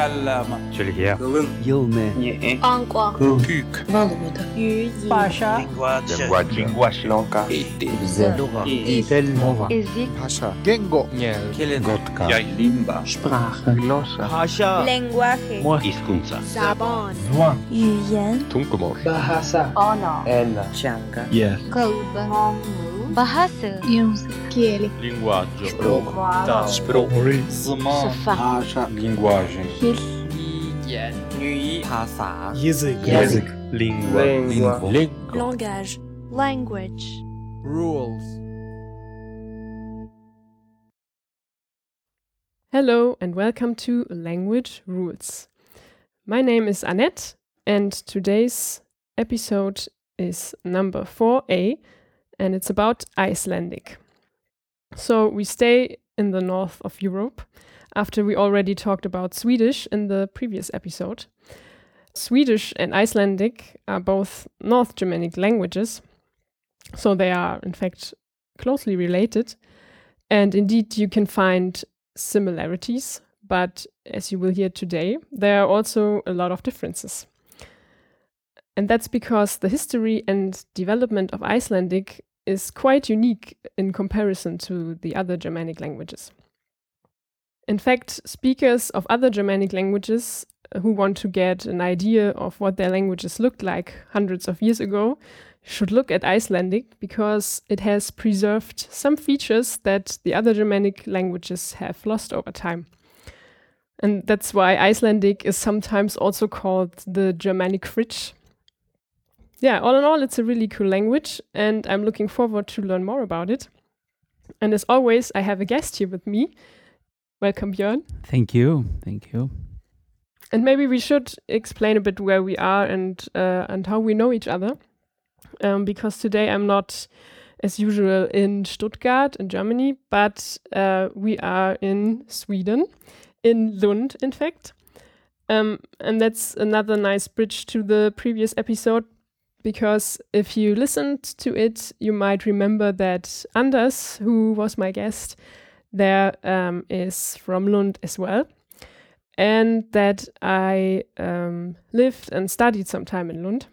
Kallama. Julia. Kılın. Yılme. Bahasa, Music. Ele. Linguaggio. Språk. Taal. Språk. Linguagem. His. Yiyen. Nüyi. Pasa. Yazık. Língua. Língua. Langage. Language. Rules. Hello and welcome to Language Rules. My name is Annette, and today's episode is number 4a and it's about Icelandic. So we stay in the north of Europe after we already talked about Swedish in the previous episode. Swedish and Icelandic are both North Germanic languages, so they are in fact closely related. And indeed, you can find similarities, but as you will hear today, there are also a lot of differences. And that's because the history and development of Icelandic is quite unique in comparison to the other Germanic languages. In fact, speakers of other Germanic languages uh, who want to get an idea of what their languages looked like hundreds of years ago should look at Icelandic because it has preserved some features that the other Germanic languages have lost over time. And that's why Icelandic is sometimes also called the Germanic fridge. Yeah, all in all, it's a really cool language, and I'm looking forward to learn more about it. And as always, I have a guest here with me. Welcome, Björn. Thank you. Thank you. And maybe we should explain a bit where we are and uh, and how we know each other, um, because today I'm not, as usual, in Stuttgart in Germany, but uh, we are in Sweden, in Lund, in fact. Um, and that's another nice bridge to the previous episode, because if you listened to it, you might remember that Anders, who was my guest, there um, is from Lund as well. And that I um, lived and studied some time in Lund,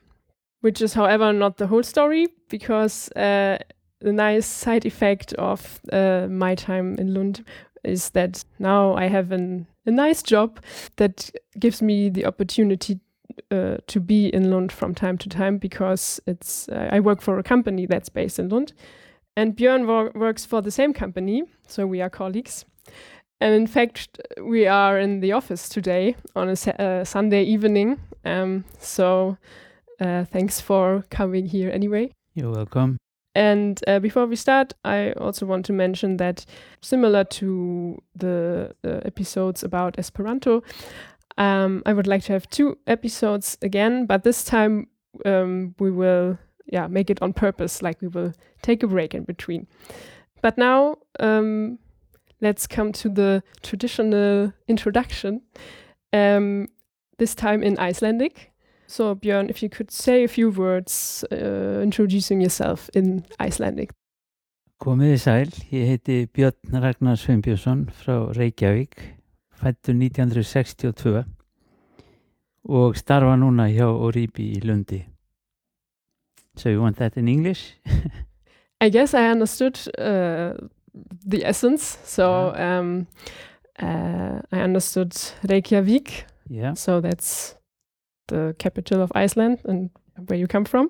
which is, however, not the whole story because uh, the nice side effect of uh, my time in Lund is that now I have an, a nice job that gives me the opportunity uh, to be in Lund from time to time because it's uh, I work for a company that's based in Lund, and Björn wo- works for the same company, so we are colleagues. And in fact, we are in the office today on a uh, Sunday evening. Um, so uh, thanks for coming here anyway. You're welcome. And uh, before we start, I also want to mention that similar to the, the episodes about Esperanto, um, I would like to have two episodes again, but this time um, we will yeah make it on purpose, like we will take a break in between. But now um, let's come to the traditional introduction. Um, this time in Icelandic. So Björn, if you could say a few words uh, introducing yourself in Icelandic. Komiði sæl, ég heiti Björn Ragnar Sveinbjörnsson frá Reykjavík, fættur 1962 og starfa núna hjá Oribi í Lundi. So you want that in English? I guess I understood uh, the essence. So um, uh, I understood Reykjavik. Yeah. So that's the capital of Iceland and where you come from.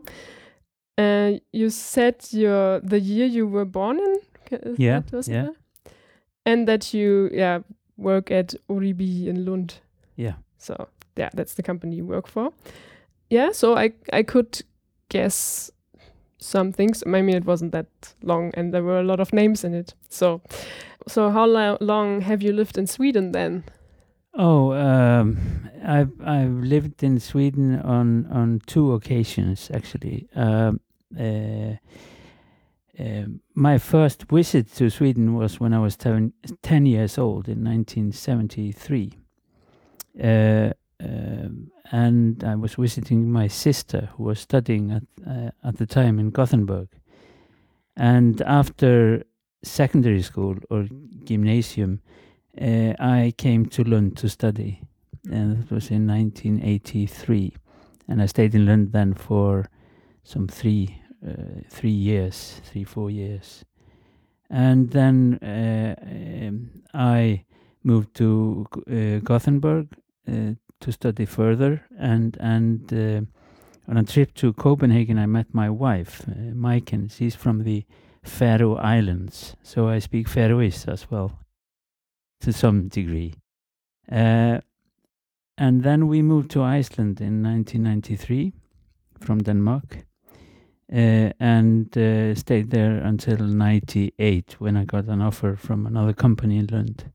Uh, you said your the year you were born in. Is Yeah, that- yeah. there? And that you yeah work at Oribi in Lund. Yeah. So yeah, that's the company you work for. Yeah. So I I could guess some things. Maybe it wasn't that long, and there were a lot of names in it. So so how lo- long have you lived in Sweden then? Oh, um, I've I've lived in Sweden on on two occasions actually. Um, uh, um, my first visit to Sweden was when I was ten, 10 years old in 1973. Uh, um, and I was visiting my sister who was studying at uh, at the time in Gothenburg. And after secondary school or gymnasium, uh, I came to Lund to study and it was in 1983. And I stayed in Lund then for some three uh, three years, three four years, and then uh, um, I moved to uh, Gothenburg uh, to study further, and and on a trip to Copenhagen, I met my wife, uh, Maiken. She's from the Faroe Islands, so I speak Faroese as well, to some degree. Uh, and then we moved to Iceland in 1993 from Denmark, uh, and uh, stayed there until 98 when I got an offer from another company in Lund.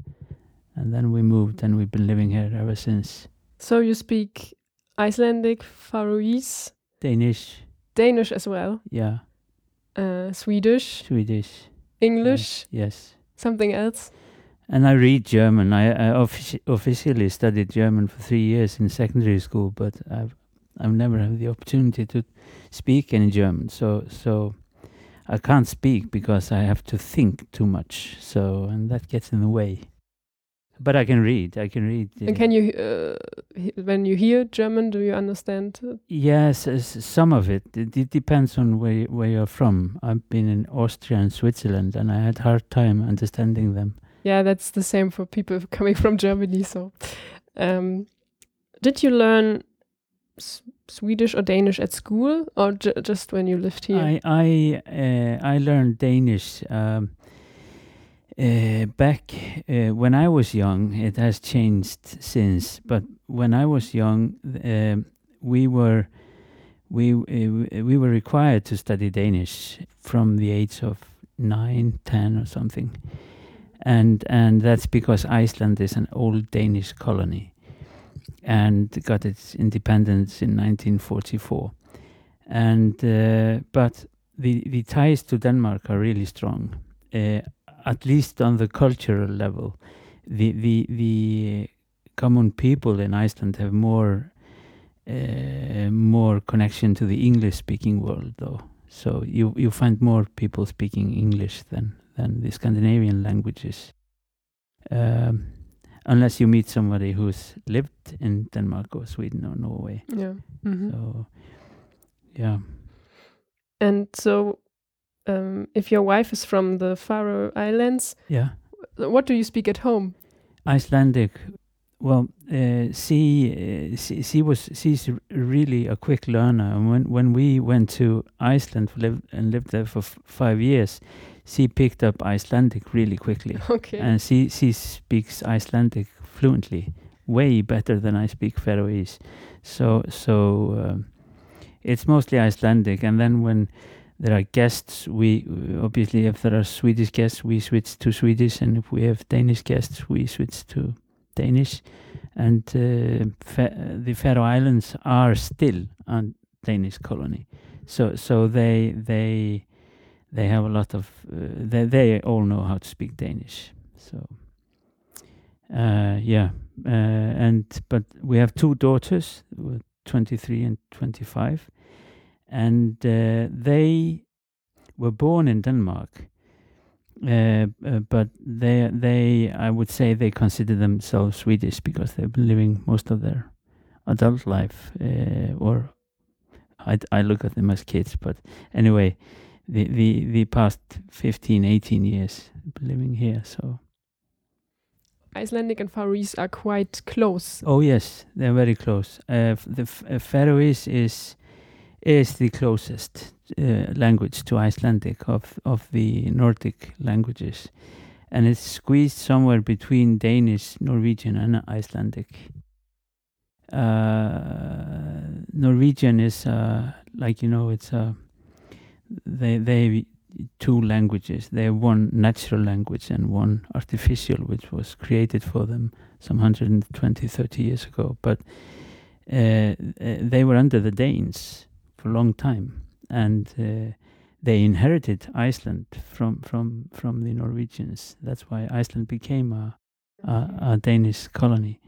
And then we moved, and we've been living here ever since. So you speak Icelandic, Faroese, Danish, Danish as well, yeah, uh, Swedish, Swedish, English, yes. something else. And I read German. I, I offici- officially studied German for three years in secondary school, but I've I've never had the opportunity to speak any German. So so I can't speak because I have to think too much. So and that gets in the way. But I can read. I can read. And uh, can you, uh, when you hear German, do you understand? Yes, some of it. It, it depends on where where you're from. I've been in Austria and Switzerland, and I had hard time understanding them. Yeah, that's the same for people coming from Germany. So, um, did you learn Swedish or Danish at school, or ju- just when you lived here? I I uh, I learned Danish um, uh, back uh, when I was young. It has changed since, but when I was young, um we were we uh, we were required to study Danish from the age of nine, ten, or something, and and that's because Iceland is an old Danish colony, and got its independence in 1944 and uh, but the the ties to Denmark are really strong, uh, at least on the cultural level. The the the common people in Iceland have more uh, more connection to the English speaking world, though. So you you find more people speaking English than than the Scandinavian languages. Um, unless you meet somebody who's lived in Denmark or Sweden or Norway. yeah. Mhm. So, yeah. And so, um, if your wife is from the Faroe Islands, Yeah. what do you speak at home? Icelandic. Well, uh, she, uh, she she was she's really a quick learner. And when when we went to Iceland live, and lived there for f- five years, she picked up Icelandic really quickly, Okay. and she she speaks Icelandic fluently, way better than I speak Faroese. So so um, it's mostly Icelandic. And then when there are guests, we obviously if there are Swedish guests, we switch to Swedish, and if we have Danish guests, we switch to Danish. And uh, Fa- the Faroe Islands are still a Danish colony, so so they they they have a lot of uh, they they all know how to speak Danish. So uh, yeah, uh, and but we have two daughters, who 23 and 25, and uh, they were born in Denmark. Uh, uh, but they, they, I would say, they consider themselves Swedish because they've been living most of their adult life, or I, I look at them as kids. But anyway, the, the, the past 15, 18 years living here. So Icelandic and Faroese are quite close. Oh yes, they're very close. Uh, f- the f- uh, Faroese is is the closest uh, language to Icelandic of of the Nordic languages, and it's squeezed somewhere between Danish, Norwegian, and Icelandic. Uh, Norwegian is uh, like you know it's a they they two languages. They have one natural language and one artificial, which was created for them some 120, 30 years ago. But uh, uh, they were under the Danes for a long time, and uh, they inherited Iceland from from from the Norwegians. That's why Iceland became a a, a Danish colony.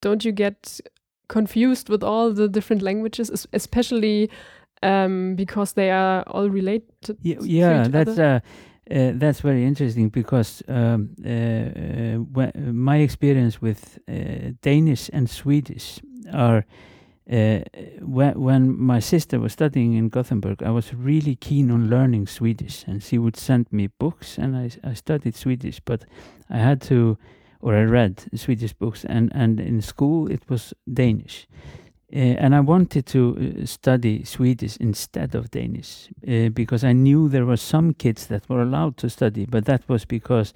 Don't you get confused with all the different languages, es- especially um, because they are all related? Yeah, to yeah each that's other? uh, that's very interesting because um, uh, uh, my experience with uh, Danish and Swedish are uh, when, when my sister was studying in Gothenburg, I was really keen on learning Swedish, and she would send me books, and I, I studied Swedish, but I had to, or I read Swedish books, and, and in school it was Danish. Uh, and I wanted to uh, study Swedish instead of Danish uh, because I knew there were some kids that were allowed to study, but that was because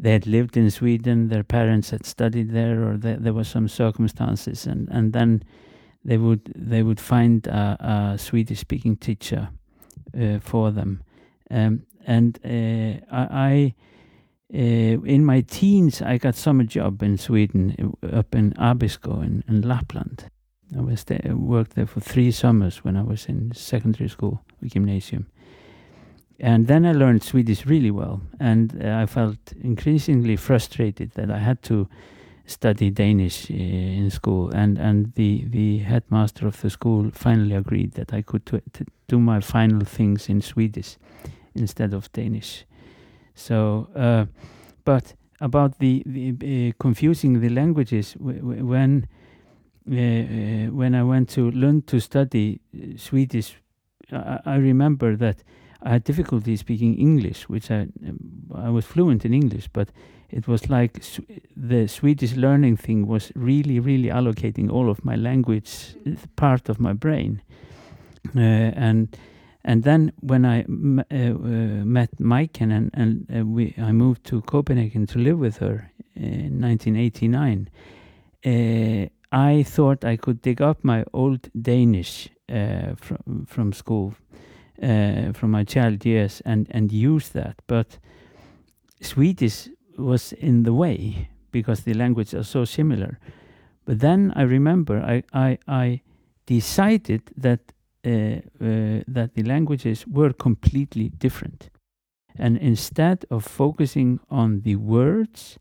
they had lived in Sweden, their parents had studied there, or there, there were some circumstances, and, and then they would they would find a, a Swedish speaking teacher uh, for them, um, and uh, I. Uh, in my teens, I got summer job in Sweden, up in Abisko in, in Lapland. I was there, worked there for three summers when I was in secondary school, gymnasium. And then I learned Swedish really well, and uh, I felt increasingly frustrated that I had to study Danish uh, in school. And and the the headmaster of the school finally agreed that I could do my final things in Swedish instead of Danish. So, uh, but about the, the uh, confusing the languages when uh, uh, when I went to learn to study uh, Swedish, I, I remember that I had difficulty speaking English, which I I was fluent in English, but it was like Sw- the Swedish learning thing was really, really allocating all of my language uh, part of my brain, uh, and and then when I uh, uh, met Maiken and and we I moved to Copenhagen to live with her in 1989. I thought I could dig up my old Danish uh, from from school, uh, from my child years, and and use that. But Swedish was in the way because the languages are so similar. But then I remember I I, I decided that uh, uh, that the languages were completely different, and instead of focusing on the words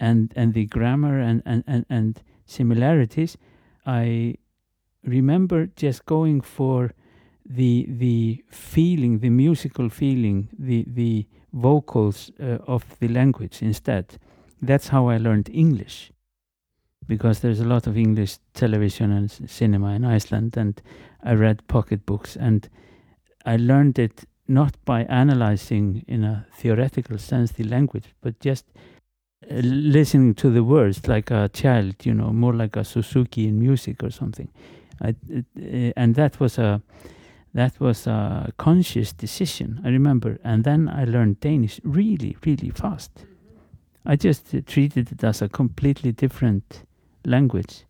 and and the grammar and and and, and similarities, I remember just going for the the feeling, the musical feeling, the the vocals uh, of the language instead. That's how I learned English, because there's a lot of English television and cinema in Iceland, and I read pocketbooks, and I learned it not by analyzing in a theoretical sense the language, but just listening to the words like a child, you know, more like a Suzuki in music or something. I, it, uh, and that was a that was a conscious decision. I remember, and then I learned Danish really, really fast. I just treated it as a completely different language.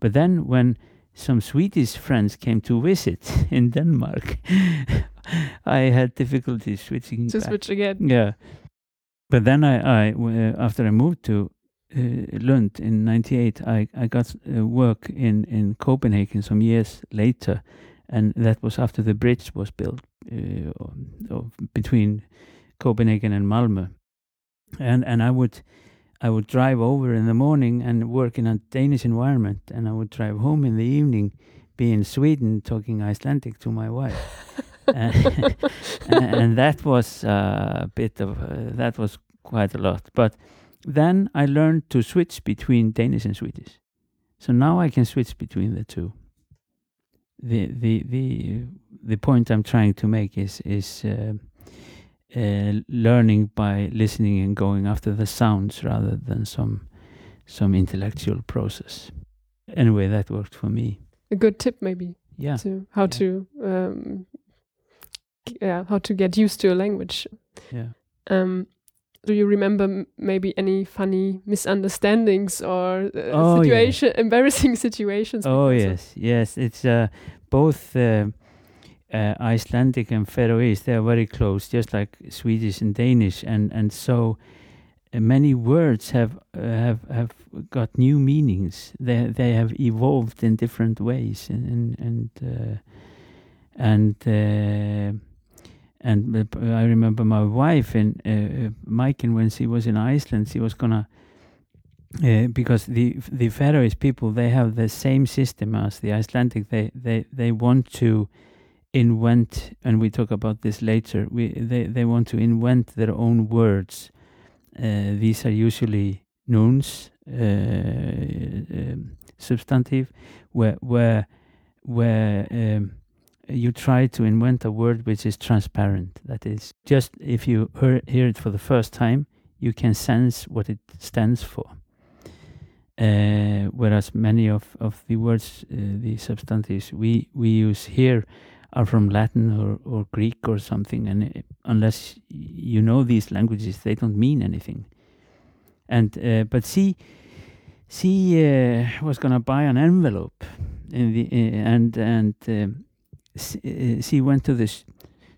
But then when some Swedish friends came to visit in Denmark, I had difficulty switching To back. switch again. Yeah. But then I, uh, after I moved to uh, Lund in '98, I I got uh, work in in Copenhagen some years later, and that was after the bridge was built uh, o- o- between Copenhagen and Malmö, and and I would. I would drive over in the morning and work in a Danish environment, and I would drive home in the evening, be in Sweden talking Icelandic to my wife. and, and that was uh, a bit of uh, that was quite a lot. But then I learned to switch between Danish and Swedish, so now I can switch between the two. The the the the point I'm trying to make is is uh, uh, learning by listening and going after the sounds rather than some some intellectual process. Anyway, that worked for me. A good tip, maybe, Yeah. to how Yeah. to um, yeah how to get used to a language. Yeah. Um, do you remember m- maybe any funny misunderstandings or uh, Oh, yeah. situation, embarrassing situations? Oh because of- yes, yes. It's uh, both uh, uh, Icelandic and Faroese. They are very close, just like Swedish and Danish, and and so uh, many words have uh, have have got new meanings. They they have evolved in different ways, and and and uh, and. Uh, and I remember my wife and uh, uh, Maiken when she was in Iceland, she was gonna uh, because the the Faroese people they have the same system as the Icelandic. They they they want to invent, and we talk about this later. We they they want to invent their own words. Uh, these are usually nouns, uh, um, substantive, where where where um, you try to invent a word which is transparent. That is, just if you hear, hear it for the first time, you can sense what it stands for. Uh, whereas many of, of the words, uh, the substantives we, we use here are from Latin or, or Greek or something, and uh, unless you know these languages, they don't mean anything. And uh, but she she uh, was gonna buy an envelope, in the uh, and and um, she, uh, went to the sh-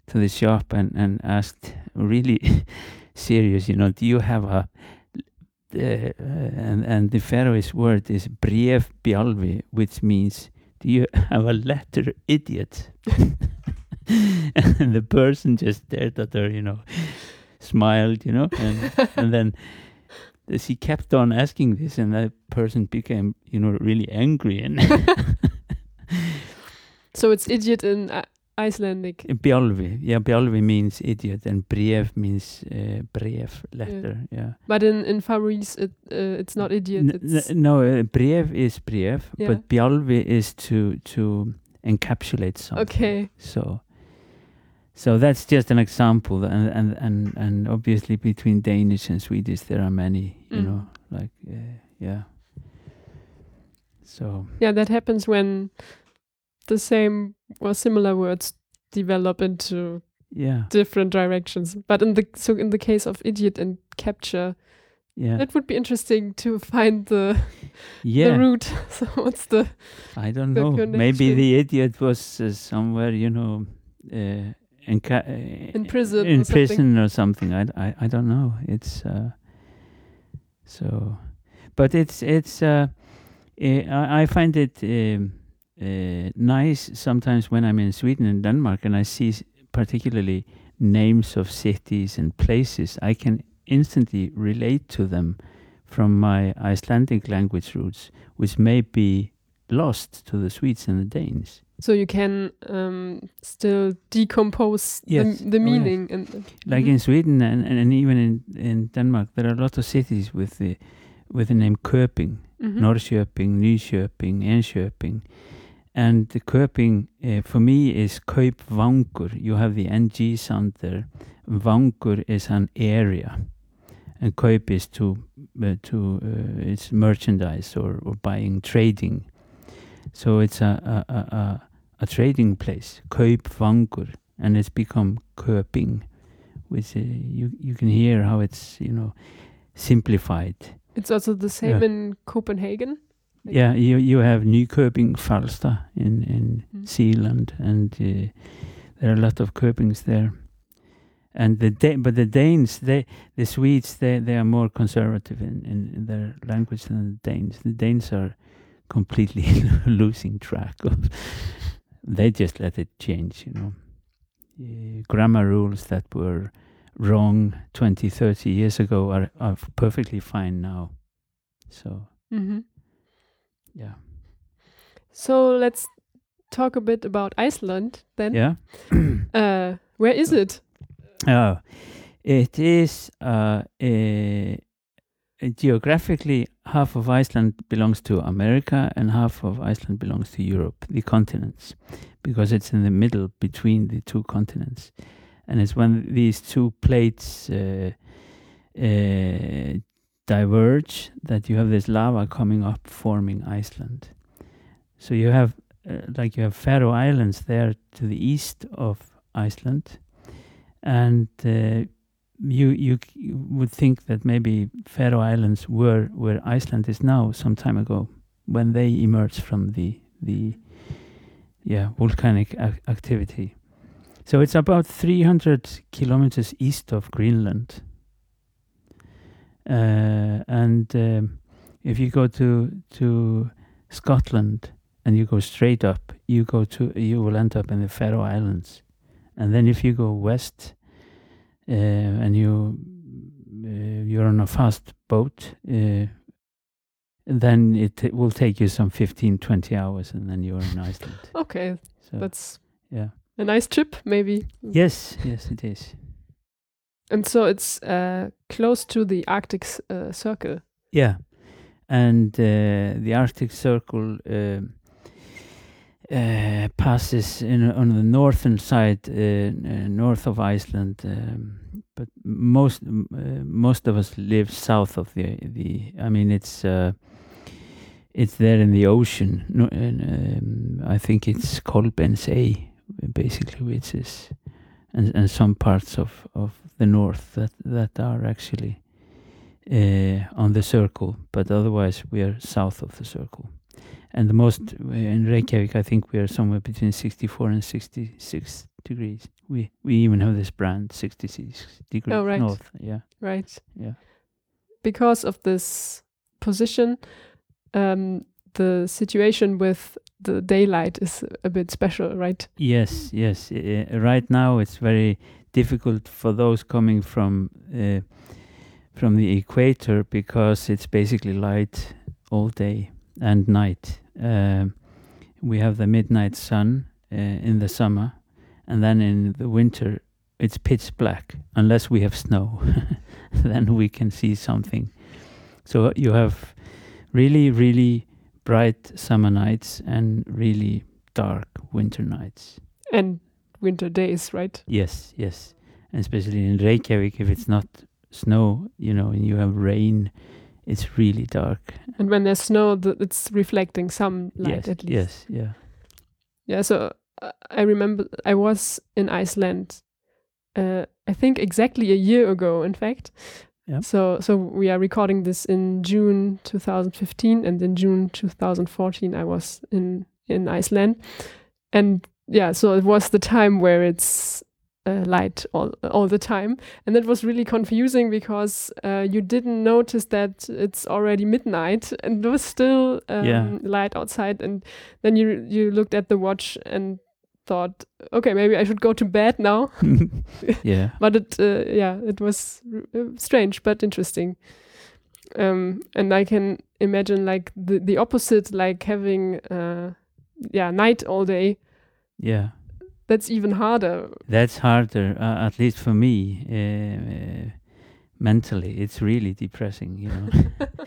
to the shop and and asked really serious, you know, do you have a uh, and and the Faroese word is bref bjalvi, which means do you have a letter, idiot? and the person just stared at her, you know, smiled, you know, and and then she kept on asking this, and that person became, you know, really angry and So it's idiot in uh, Icelandic. bjalvi, yeah, bjalvi means idiot, and bref means uh, bref letter, yeah. But in, in Faroese, it, uh, it's not idiot. It's, no, uh, bref is bref, Yeah. but bjalvi is to to encapsulate something. okay. So, so that's just an example, and and and and obviously between Danish and Swedish there are many, you Mm. know, like uh, yeah. So Yeah, that happens when the same or similar words develop into yeah, different directions. But in the so in the case of idiot and capture, yeah, it would be interesting to find the yeah. the root. so what's the I don't the know. Maybe the idiot was uh, somewhere, you know, uh, in, ca- uh, In prison in or something. prison or something. I, I, I don't know. It's uh, so, but it's it's. Uh, eh, I, I find it um, uh, nice sometimes when I'm in Sweden and Denmark and I see particularly names of cities and places. I can instantly relate to them from my Icelandic language roots, which may be lost to the Swedes and the Danes. so you can um, still decompose Yes. the, the Oh, yes. meaning and Like Mhm. in Sweden and, and, and even in, in Denmark, there are a lot of cities with the with the name Köping, Mhm. Norrköping, Nyköping, Enköping. And the Köping, uh, for me, is Kaupvangur. You have the NG sound there. Vangur is an area. And Kaup is to, uh, to uh, it's merchandise or, or buying, trading. So it's a, a, a, a, trading place, Kaupvangur. And it's become Köping, which uh, you, you can hear how it's, you know, simplified. It's also the same Yeah. in Copenhagen. Yeah, you you have Nykøbing Falster in in Mm. Zealand, and uh, there are a lot of Köpings there. And the da- but the Danes, they the Swedes, they they are more conservative in, in, in their language than the Danes. The Danes are completely losing track of. They just let it change, you know. Uh, grammar rules that were wrong 20, 30 years ago are, are perfectly fine now. So hmm yeah. So let's talk a bit about Iceland then. Yeah. Uh, where is it? Oh, it is uh, eh, geographically half of Iceland belongs to America and half of Iceland belongs to Europe, the continents, because it's in the middle between the two continents, and it's when these two plates uh, uh, diverge that you have this lava coming up forming Iceland. So you have uh, like you have Faroe Islands there to the east of Iceland and uh, you you would think that maybe Faroe Islands were where Iceland is now some time ago when they emerged from the the yeah volcanic ac- activity. So it's about 300 kilometers east of Greenland. Uh, and um, if you go to to Scotland and you go straight up, you go to you will end up in the Faroe Islands and then if you go west uh, and you uh, you're on a fast boat uh, then it t- will take you some 15 20 hours and then you're in Iceland Okay, so that's yeah a nice trip, maybe. Yes, yes, it is. And so it's uh, close to the Arctic uh, Circle. Yeah, and uh, the Arctic Circle um uh, passes in on the northern side, uh, uh, north of Iceland. Um, but most uh, most of us live south of the the. I mean, it's uh, it's there in the ocean. No, and, um, I think it's Kolbeinsey, basically, which is and and some parts of of the north that that are actually uh, on the circle, but otherwise we are south of the circle. And the most uh, in Reykjavik, I think we are somewhere between 64 and 66 degrees. We we even have this brand 66 degrees Oh, right. north. Yeah, Right. yeah, Because of this position, um, the situation with the daylight is a bit special, right? yes, yes. Uh, right now, it's very difficult for those coming from uh, from the equator because it's basically light all day and night. Um, we have the midnight sun uh, in the summer, and then in the winter it's pitch black unless we have snow. then we can see something. So you have really, really bright summer nights and really dark winter nights. And winter days, right? Yes, yes. And especially in Reykjavik, if it's not snow, you know, and you have rain, it's really dark. And when there's snow, th- it's reflecting some light yes, at least. yes, yeah. Yeah, so uh, I remember I was in Iceland, uh, I think exactly a year ago, in fact. Yeah. So, so we are recording this in June 2015, and in June 2014, I was in in Iceland, and yeah, so it was the time where it's uh, light all all the time, and that was really confusing because uh, you didn't notice that it's already midnight and there was still um, Yeah. light outside, and then you you looked at the watch and thought, okay, maybe I should go to bed now. yeah. but it, uh, yeah, it was uh, strange but interesting. Um, and I can imagine like the the opposite, like having uh, yeah night all day. Yeah. That's even harder. That's harder, uh, at least for me. Uh, uh, mentally, it's really depressing, you know.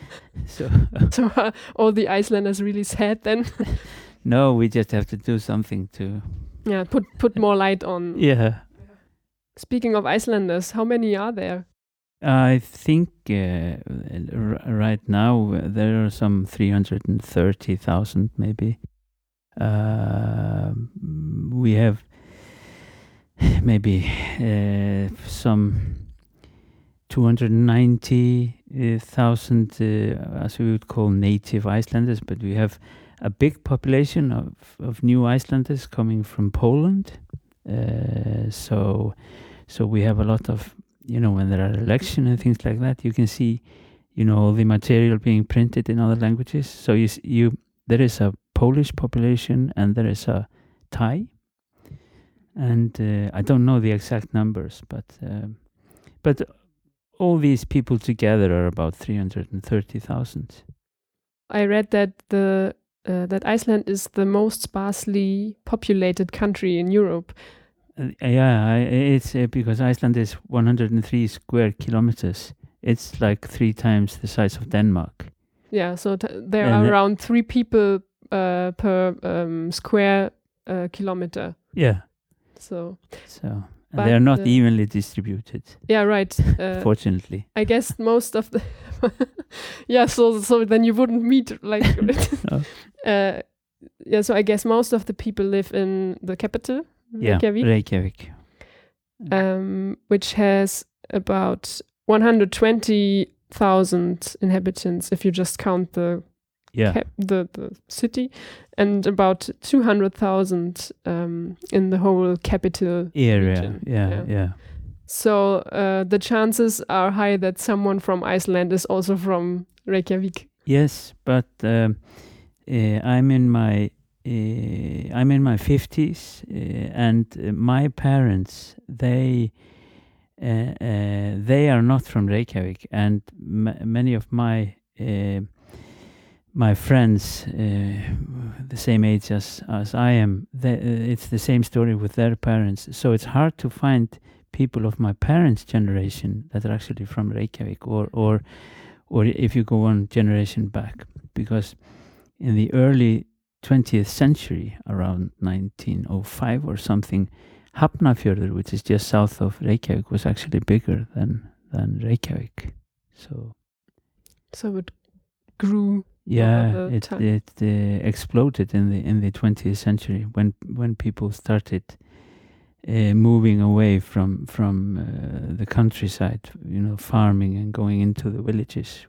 so, so uh, all the Icelanders really sad then. no, we just have to do something to. yeah, put put more light on. Yeah. Speaking of Icelanders, how many are there? I think uh, r- right now uh, there are some 330,000 maybe. Uh, we have maybe uh, some 290,000 uh, as we would call native Icelanders, but we have a big population of, of new Icelanders coming from Poland. Uh, so, so we have a lot of you know, when there are elections and things like that, you can see, you know, the material being printed in other languages. So you, you there is a Polish population and there is a Thai, and uh, I don't know the exact numbers, but um, but all these people together are about three hundred and thirty thousand. I read that the uh, that Iceland is the most sparsely populated country in Europe. Uh, yeah, I, it's uh, because Iceland is one hundred and three square kilometers. It's like three times the size of Denmark. Yeah, so t- there And are around three people uh, per um, square uh, kilometer. Yeah. So So But, they are not evenly distributed, yeah, right. Uh, fortunately. I guess most of the yeah. So so then you wouldn't meet like No. uh, yeah. So I guess most of the people live in the capital, Yeah, Reykjavik, Reykjavik. um, which has about one hundred twenty thousand inhabitants if you just count the Yeah, cap- the, the city, and about 200,000 um, in the whole capital area. Yeah, Yeah. yeah, So uh, the chances are high that someone from Iceland is also from Reykjavik. Yes, but um, uh, I'm in my uh, I'm in my fifties, uh, and uh, my parents they uh, uh, they are not from Reykjavik, and m- many of my uh, my friends, uh, the same age as as I am, uh, it's the same story with their parents. So it's hard to find people of my parents' generation that are actually from Reykjavik, or or or if you go one generation back, because in the early 20th century, around 1905 or something, Hafnarfjörður, which is just south of Reykjavik, was actually bigger than than Reykjavik. So So it grew. Yeah, it time. it uh, exploded in the in the 20th century when when people started uh, moving away from from uh, the countryside, you know, farming and going into the villages.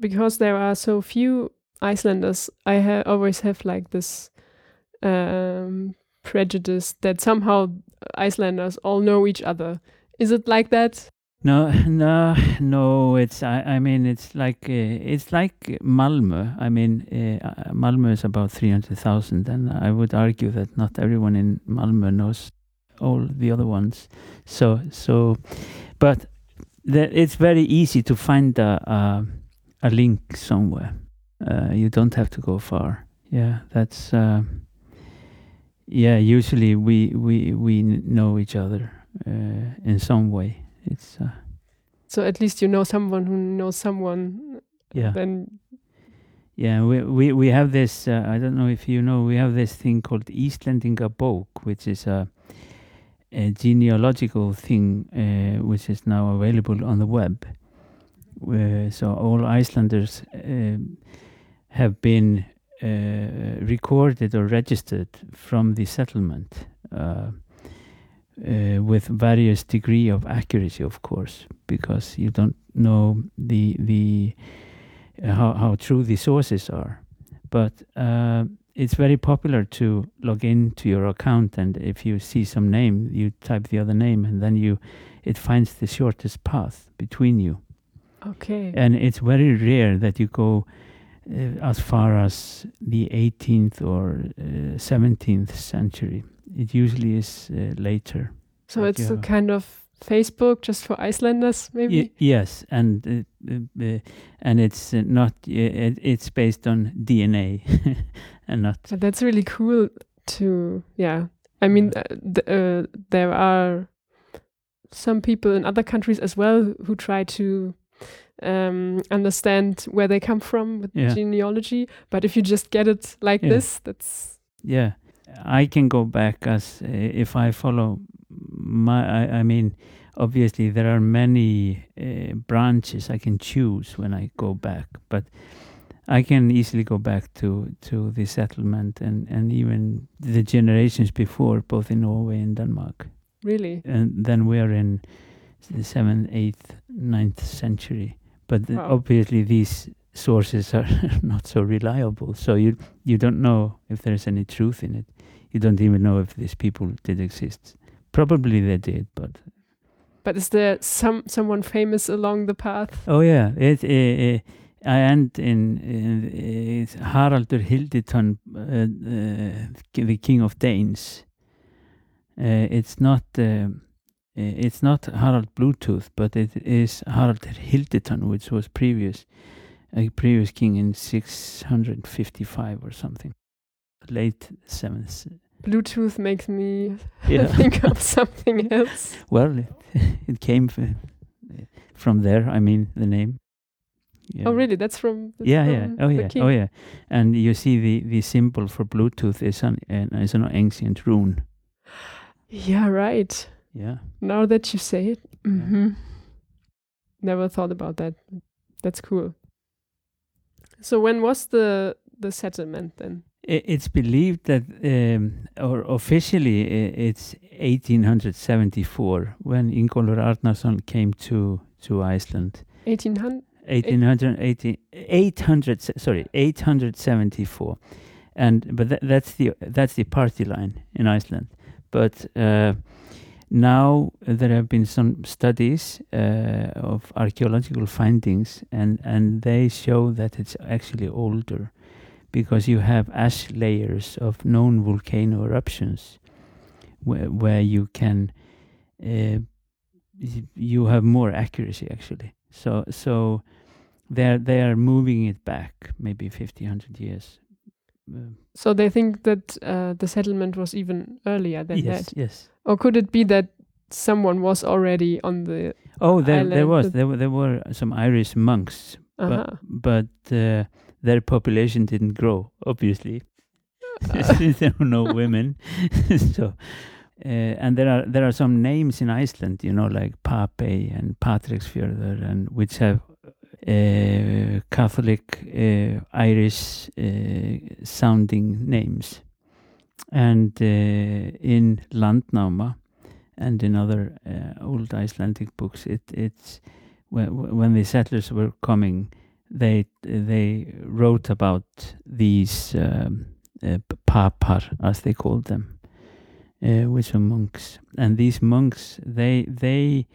because there are so few Icelanders, I ha- always have like this um, prejudice that somehow Icelanders all know each other. Is it like that? No, no, no. It's I, I mean it's like uh, it's like Malmö. I mean uh, Malmö is about three hundred thousand, and I would argue that not everyone in Malmö knows all the other ones. So so, but that it's very easy to find a a, a link somewhere. Uh, you don't have to go far. Yeah, that's. Uh, yeah, usually we we we know each other uh, in some way. It's uh, So at least you know someone who knows someone. yeah. Then Yeah, we we we have this. Uh, I don't know if you know. We have this thing called Islendinga bók, which is a, a genealogical thing, uh, which is now available on the web. Where, so all Icelanders um have been uh, recorded or registered from the settlement. Uh, uh, with various degree of accuracy, of course, because you don't know the the uh, how how true the sources are. But uh, it's very popular to log into your account, and if you see some name, you type the other name, and then you it finds the shortest path between you. okay. And it's very rare that you go uh, as far as the 18th or uh, 17th century. It usually is uh, later. so like it's a kind of Facebook just for Icelanders, maybe. Ye- yes, and uh, uh, uh, and it's uh, not. Uh, it, it's based on DNA, and not. But that's really cool to yeah. I mean, uh, th- uh, there are some people in other countries as well who try to um, understand where they come from with Yeah. genealogy. But if you just get it like Yeah. this, that's Yeah, I can go back as uh, if I follow my. I, I mean, obviously there are many uh, branches I can choose when I go back, but I can easily go back to to the settlement and and even the generations before, both in Norway and Denmark. really and then we are in the seventh, eighth, ninth century. But Wow. obviously, these sources are not so reliable. So you you don't know if there's any truth in it. You don't even know if these people did exist. Probably they did, but But is there some someone famous along the path? oh yeah, it. Uh, uh, I end in, in it's Haraldur Hilditönn, uh, uh, the king of Danes. Uh, it's not. uh, it's not Harald Bluetooth, but it is Harald Hilditönn, which was previous, a previous king in 655 or something, late seventh. Bluetooth makes me Yeah. think of something else. Well, it, it came from there. I mean, the name. Yeah. Oh, really? That's from that's Yeah, yeah. Oh, yeah. king. Oh, yeah. And you see the, the symbol for Bluetooth is an, an is an ancient rune. Yeah, right. Yeah. Now that you say it, mm -hmm. never thought about that. That's cool. So when was the the settlement then? It's believed that, um, or officially, it's 1874 when Ingólfur Arnarsson came to to Iceland. Eighteen hundred. 1880, 800, s- sorry, 874, and but tha- that's the that's the party line in Iceland. But uh, now there have been some studies uh, of archaeological findings, and and they show that it's actually older, because you have ash layers of known volcano eruptions, where where you can. Uh, you have more accuracy actually. So so they're they are moving it back maybe 50 100 years Uh, So they think that uh, the settlement was even earlier than yes that, yes or could it be that someone was already on the? oh there there was there were there were some irish monks Uh-huh. but but uh, their population didn't grow obviously. Since there were no women. So uh, and there are there are some names in Iceland you know like Papey and Patreksfjörður and which have uh, Catholic uh, Irish uh, sounding names. And uh, in Landnáma and in other uh, old Icelandic books it it's when, when the settlers were coming they they wrote about these um, uh, papar as they called them uh, which were monks. And these monks they they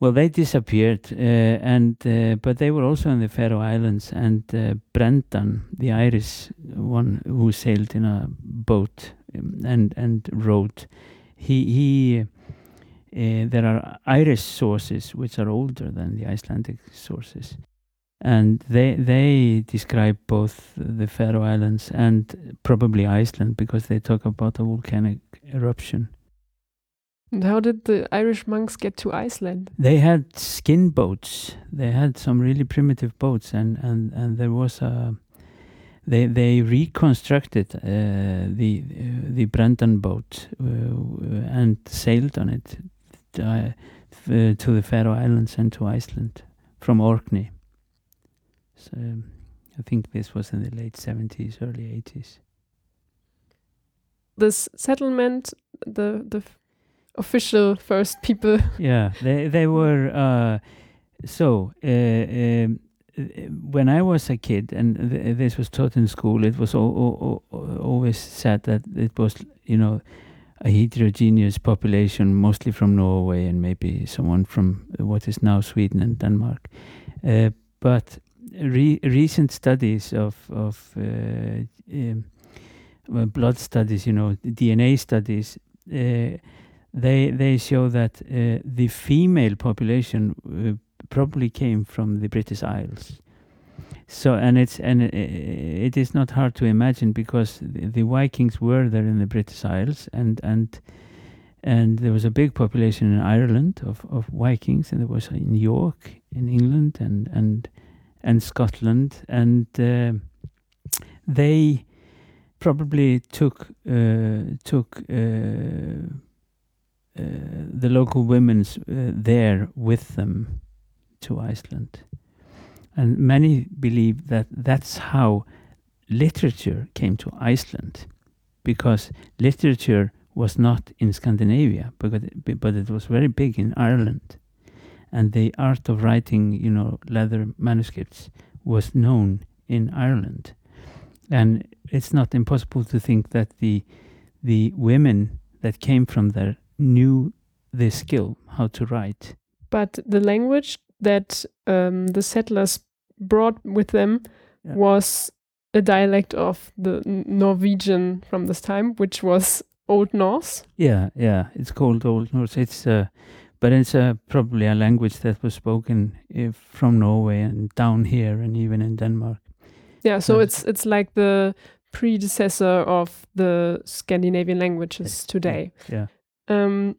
well they disappeared uh, and uh, but they were also in the Faroe Islands and uh, Brendan the Irish one who sailed in a boat um, and and wrote he he uh, there are Irish sources which are older than the Icelandic sources, and they they describe both the Faroe Islands and probably Iceland because they talk about a volcanic eruption. And how did the Irish monks get to Iceland? They had skin boats. They had some really primitive boats, and and and there was a. They they reconstructed uh, the uh, the Brendan boat uh, and sailed on it uh, uh, to the Faroe Islands and to Iceland from Orkney. So um, I think this was in the late seventies, early eighties. This settlement, the the official first people. yeah they they were uh so uh, um, uh, when i was a kid and th- this was taught in school it was al- al- al- always said that it was you know a heterogeneous population mostly from norway and maybe someone from what is now sweden and denmark uh, but re- recent studies of of uh, um, blood studies you know dna studies uh, they they show that uh, the female population uh, probably came from the British Isles. So and it's and it is not hard to imagine because the, the Vikings were there in the British Isles and and and there was a big population in Ireland of, of Vikings and there was in York in England and and and Scotland and uh, they probably took uh, took uh, uh, the local women's there with them to Iceland. And many believe that that's how literature came to Iceland, because literature was not in Scandinavia, but but it was very big in Ireland. And the art of writing, you know, leather manuscripts was known in Ireland. And it's not impossible to think that the the women that came from there knew the skill how to write. But the language that um, the settlers brought with them Yeah. was a dialect of the Norwegian from this time, which was Old Norse. Yeah, yeah, it's called Old Norse. It's uh, but it's uh, probably a language that was spoken uh, from Norway and down here and even in Denmark. Yeah, so Yeah. it's it's like the predecessor of the Scandinavian languages today. Yeah, Um,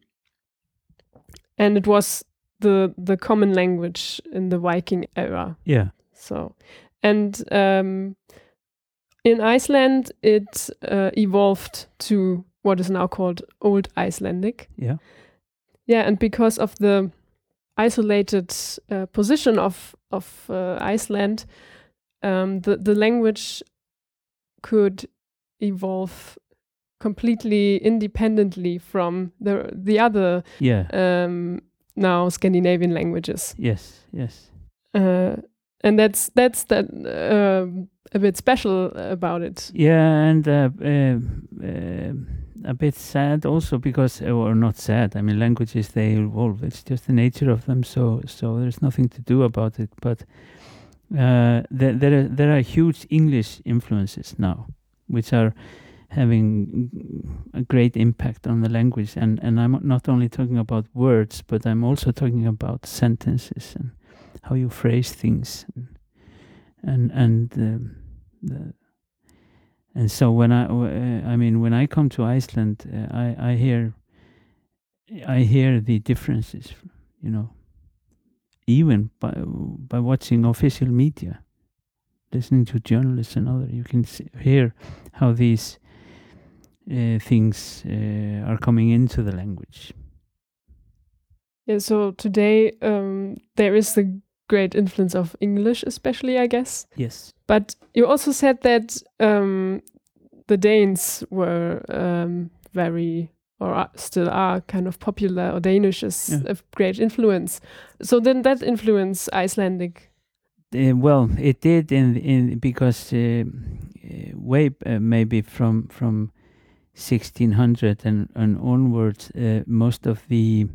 and it was the the common language in the Viking era. yeah, So, and um, in Iceland, it uh, evolved to what is now called Old Icelandic. yeah, Yeah, and because of the isolated uh, position of of uh, Iceland, um, the the language could evolve completely independently from the the other yeah. um, now Scandinavian languages yes, yes. uh, and that's that's that um a bit special about it. Yeah, and uh, uh, uh, a bit sad also because, or not sad. I mean, languages they evolve. It's just the nature of them. So, so there's nothing to do about it. But uh, there, there are there are huge English influences now, which are having a great impact on the language. And and I'm not only talking about words, but I'm also talking about sentences and how you phrase things, and and um, the and so when I uh, I mean when I come to Iceland, uh, I I hear I hear the differences, you know, even by by watching official media, listening to journalists and other, you can see, hear how these uh, things uh, are coming into the language. Yeah, so today um, there is the great influence of English, especially, I guess. Yes. But you also said that um, the Danes were um, very, or are, still are, kind of popular, or Danish is Yeah. of great influence. So then that influence Icelandic. Uh, well, it did in in because uh, way uh, maybe from from 1600 and, and onwards, uh, most of the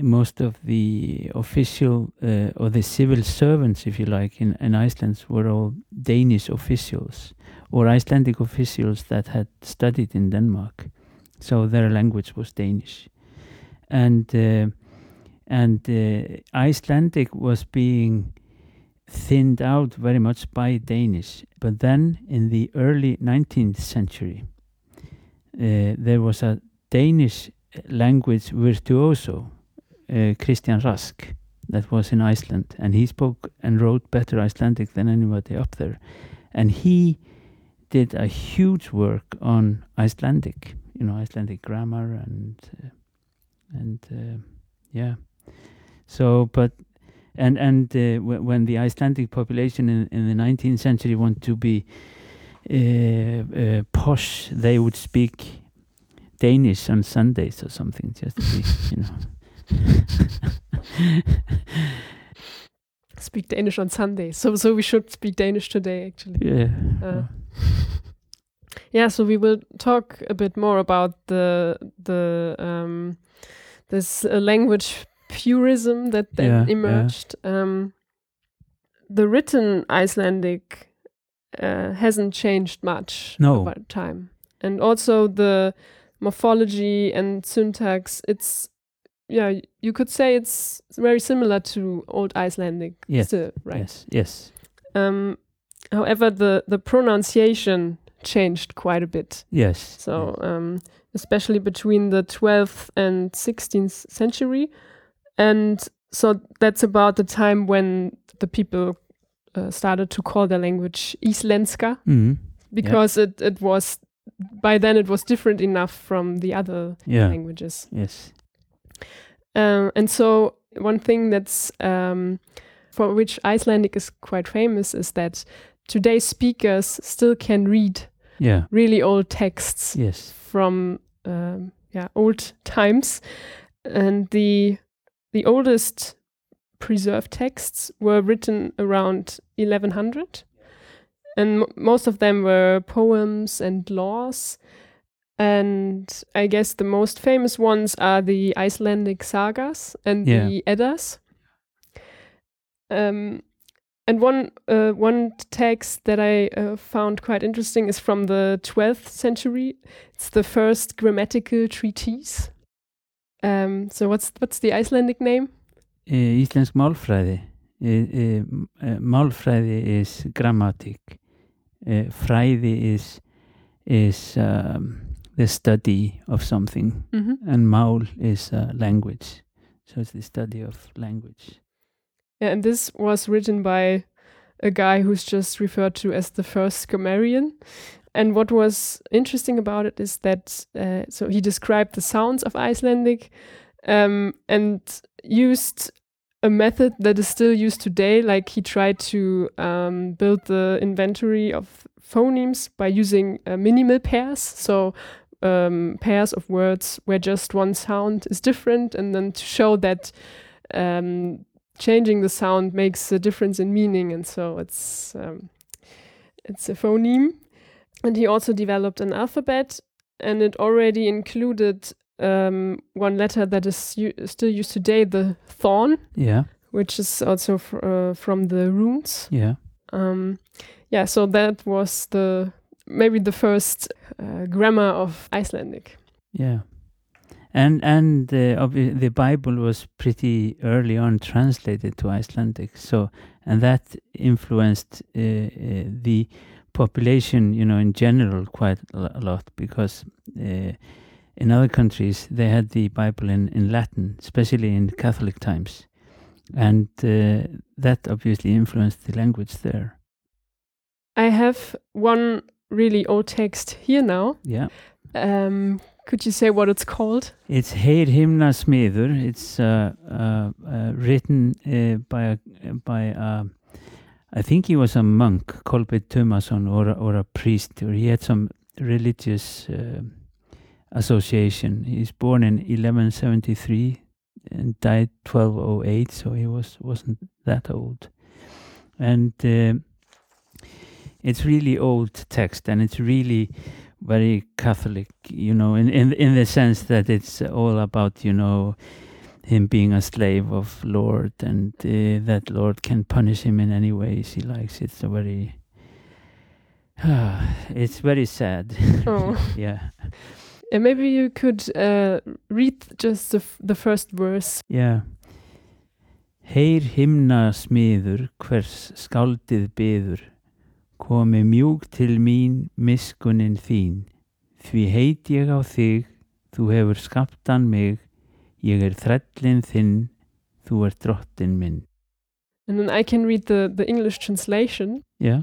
most of the official uh, or the civil servants, if you like, in, in Iceland were all Danish officials or Icelandic officials that had studied in Denmark, so their language was Danish, and uh, and uh, Icelandic was being thinned out very much by Danish. But then in the early 19th century, uh, there was a Danish language virtuoso, uh, Christian Rask, that was in Iceland, and he spoke and wrote better Icelandic than anybody up there. And he did a huge work on Icelandic, you know, Icelandic grammar and uh, and uh, yeah. So, but and and uh, w- when the Icelandic population in, in the 19th century want to be uh, uh, posh, they would speak Danish on Sundays or something, just to be, you know. Speak Danish on Sunday. So so we should speak Danish today, actually. yeah. Uh, Yeah, so we will talk a bit more about the the um, this uh, language purism that then Yeah, yeah. emerged. Um, the written Icelandic uh, hasn't changed much No. over time, and also the morphology and syntax. It's yeah, you could say it's very similar to Old Icelandic. Yes, still, right? Yes. Yes. Um, however, the the pronunciation changed quite a bit. Yes. So, um, especially between the 12th and 16th century, and so that's about the time when the people uh, started to call their language Islenska mm because it it was by then it was different enough from the other Yeah. languages. Yes. Um, and so one thing that's um, for which Icelandic is quite famous is that today's speakers still can read Yeah. really old texts Yes. from um, yeah old times, and the the oldest preserved texts were written around 1100, and m- most of them were poems and laws. And I guess the most famous ones are the Icelandic sagas and Yeah. the Eddas. Um, and one uh, one text that I uh, found quite interesting is from the 12th century. It's the first grammatical treatise. Um, so what's what's the Icelandic name? Uh, Íslensk málfræði. Uh, uh, uh, málfræði is grammatic. Fræði is is um, the study of something, Mm-hmm. and mál is uh, language. So it's the study of language. Yeah, and this was written by a guy who's just referred to as the first grammarian. And what was interesting about it is that uh, so he described the sounds of Icelandic um, and used a method that is still used today. Like he tried to um, build the inventory of phonemes by using uh, minimal pairs. So um, pairs of words where just one sound is different, and then to show that um, changing the sound makes a difference in meaning, and so it's um, it's a phoneme. And he also developed an alphabet, and it already included um, one letter that is still used today, the thorn, Yeah. which is also fr- uh, from the runes. Yeah. Um, yeah, so that was the maybe the first uh, grammar of Icelandic. Yeah. and and obvi- the Bible was pretty early on translated to Icelandic. So and that influenced uh, uh, the population, you know, in general quite a a lot because uh, in other countries they had the Bible in, in Latin, especially in Catholic times, and uh, that obviously influenced the language there. I have one really old text here now. Yeah. Um, could you say what it's called? It's Heyr himna smiður. It's uh, uh, uh, written uh, by a, by I think he was a monk, Kolbeinn Tumason, or or a priest, or he had some religious uh, association. He's born in 1173 and died 1208, so he was wasn't that old. And uh, it's really old text, and it's really very Catholic, you know, in, in in the sense that it's all about, you know, him being a slave of Lord, and uh, that Lord can punish him in any ways he likes. It's a very, it's very sad. Oh. yeah, And maybe you could uh, read just the, f- the first verse. yeah. Heyr himna smiður, hvers skáldið byður, komi mjúk til mín miskunnin þín, því heit ég á þig, þú hefur skaptan mig, ég er þrællin þinn, þú er drottin minn. And then I can read the, the English translation. Yeah,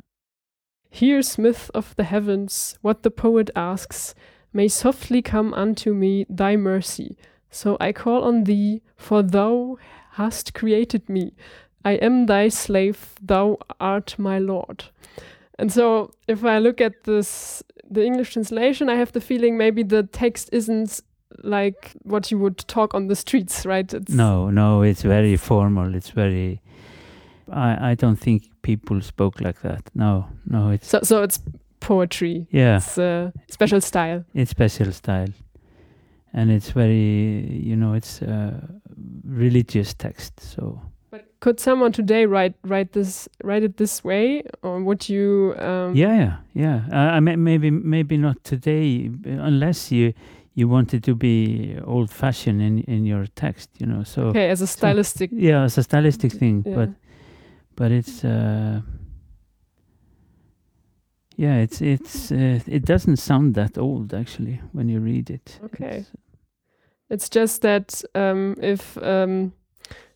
Hear, Smith of the heavens, what the poet asks. May softly come unto me thy mercy. So I call on thee, for thou hast created me. I am thy slave, thou art my Lord. And so if I look at this the English translation, I have the feeling maybe the text isn't like what you would talk on the streets, right? It's no, no, it's very formal, it's very, I, I don't think people spoke like that. No, no, it's, so so it's poetry. yeah. It's a special style. it's special style and it's very you know it's a religious text so could someone today write write this write it this way, or would you? Um, yeah yeah yeah uh, I mean, maybe maybe not today uh, unless you you wanted to be old fashioned in in your text you know so Okay, as a stylistic. yeah as a stylistic thing yeah. but but it's uh yeah it's it's uh, it doesn't sound that old actually when you read it Okay. It's- It's just that um, if um,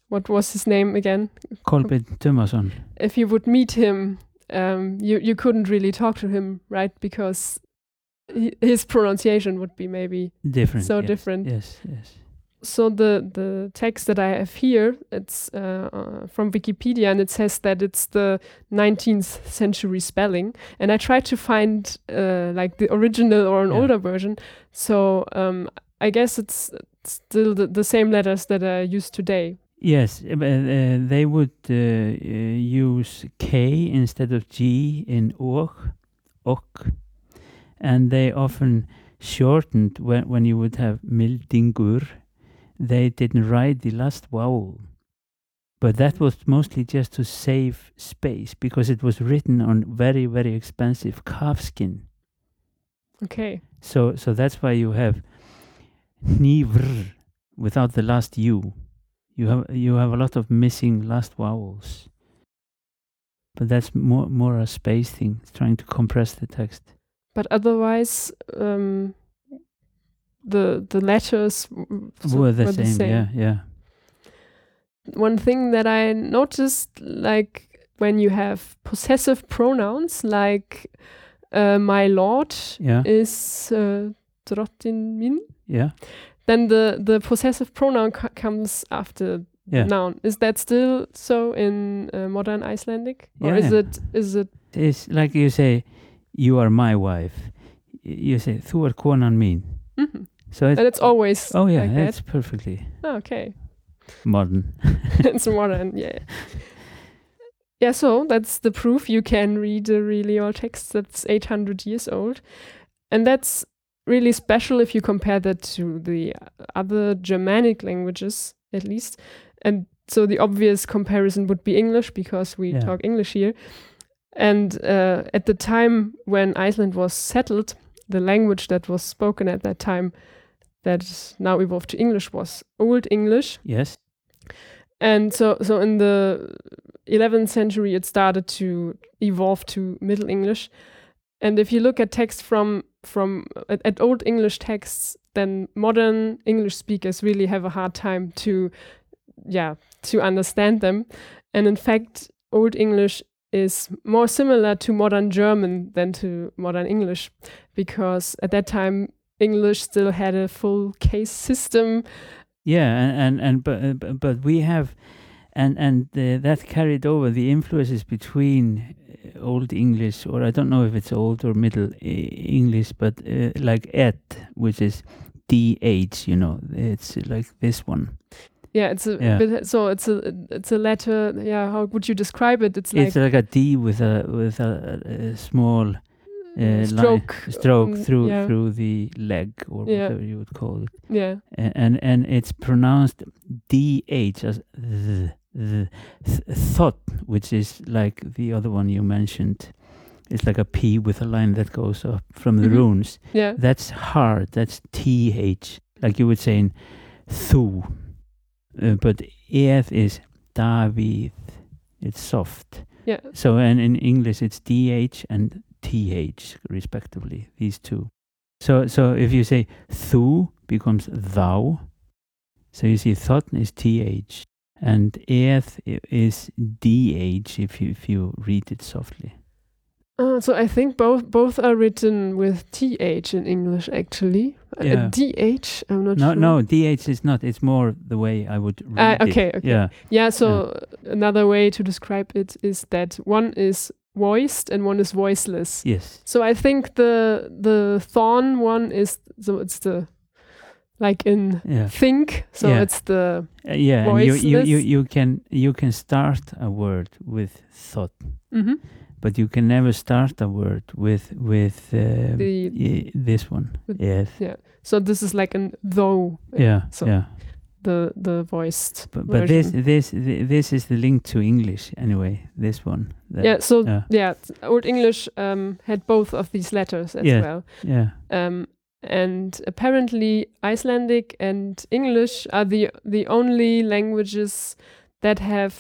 what was his name again? Kolbeinn Tumason If you would meet him, um, you you couldn't really talk to him, right? Because he, his pronunciation would be maybe different so yes, different. yes yes so the the text that I have here, it's uh, uh, from Wikipedia, and it says that it's the 19th century spelling. And I tried to find uh, like the original or an Yeah. older version. So um, I guess it's still the, the same letters that are used today. Yes, uh, uh, they would uh, uh, use K instead of G in og, ok, and they often shortened when, when you would have mildingur, they didn't write the last vowel. But that was mostly just to save space because it was written on very, very expensive calfskin. Okay. So, so that's why you have nivr without the last u. You have you have a lot of missing last vowels. But that's more more a space thing, it's trying to compress the text. But otherwise, um, the the letters w- so- were the, same, yeah, yeah. one thing that I noticed, like when you have possessive pronouns, like uh, my lord Yeah, is uh, drottning min, yeah, then the the possessive pronoun co- comes after yeah. the noun. Is that still so in uh, modern Icelandic, or Yeah, is it is it It's like you say, you are my wife. You say, þú er konan mín. mhm. So it's, and it's always oh yeah, like it's that? perfectly Oh, okay. modern. it's modern, yeah. Yeah, so that's the proof you can read a really old text that's 800 years old. And that's really special if you compare that to the other Germanic languages, at least. And so the obvious comparison would be English because we Yeah. talk English here. And uh, at the time when Iceland was settled, the language that was spoken at that time, that now evolved to English was Old English. Yes. And so, so in the 11th century, it started to evolve to Middle English. And if you look at texts from from at, at Old English texts, then modern English speakers really have a hard time to, yeah, to understand them. And in fact, Old English is more similar to modern German than to modern English, because at that time English still had a full case system. Yeah, and and, and but but we have, and and uh, that carried over the influences between Old English, or I don't know if it's Old or Middle uh, English, but uh, like eth, which is dh, you know, it's like this one. Yeah, it's a Yeah. bit, so it's a it's a letter. Yeah, how would you describe it? It's like it's like a D with a with a, a small uh, stroke line, stroke um, through yeah. through the leg or Yeah. whatever you would call it, Yeah, A- and and it's pronounced dh as th, th, th, thorn, which is like the other one you mentioned. It's like a P with a line that goes up from the Mhm. runes. yeah, That's hard. That's th, like you would say in thu. Uh, but eth is David. It's soft. yeah. So and in English it's dh and th respectively. These two. So so if you say thu becomes thou. So you see thorn is th and eth is dh if you if you read it softly. Uh, so I think both both are written with th in English actually. Uh, Yeah. dh. I'm not No sure. no dh is not. It's more the way I would read Ah, it. okay, okay. Yeah. Yeah. So another way to describe it is that one is voiced and one is voiceless. Yes. So I think the the thorn one is so it's the like in Yeah. think. So Yeah. it's the Uh, yeah, and you, you, you, you can you can start a word with thorn, mhm, but you can never start a word with with uh, the y- this one. with- Yes. so this is like an though Yeah. so yeah. the the voiced But but this this this is the link to English anyway. This one. Yeah so yeah. yeah old english um had both of these letters as Yeah. well Yeah. um and apparently icelandic and english are the the only languages that have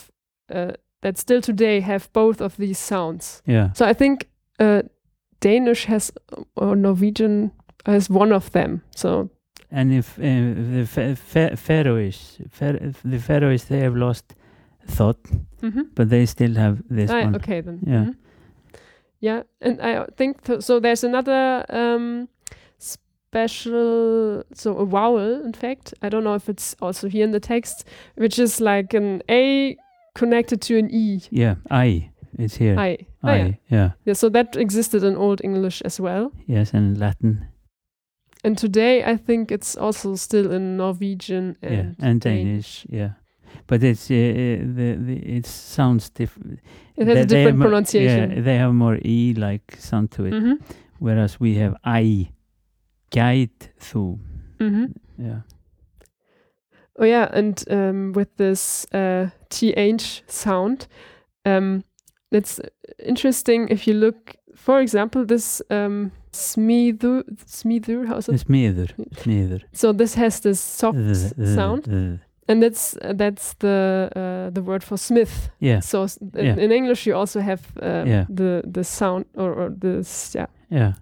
uh, that still today have both of these sounds Yeah. so i think uh, danish has or norwegian has one of them so And if uh, the Fa- Fa- Faroes, Fa- the Faroes, they have lost thorn, mhm. but they still have this Ah, one. okay then. Yeah. Mhm. Yeah, and I think th- so. There's another um, special, so a vowel. In fact, I don't know if it's also here in the text, which is like an A connected to an E. Yeah. I. It's here. I. Oh, I. yeah. yeah. yeah. So that existed in Old English as well, Yes, and Latin. and today I think it's also still in Norwegian and yeah, and Danish. Yeah, but it's uh, uh, the, the it sounds different. It has a different pronunciation. Yeah, they have more e like sound to it, hmm whereas we have I, guide thu. hmm Yeah, Oh yeah, and um, with this uh, th sound, um, it's interesting if you look, for example, this um, smithu, smithu, how's it? smiður, smiður. So this has this soft sound, and that's uh, that's the uh, the word for smith. Yeah, So in, Yeah. in English, you also have um, Yeah. the the sound or, or this yeah. yeah,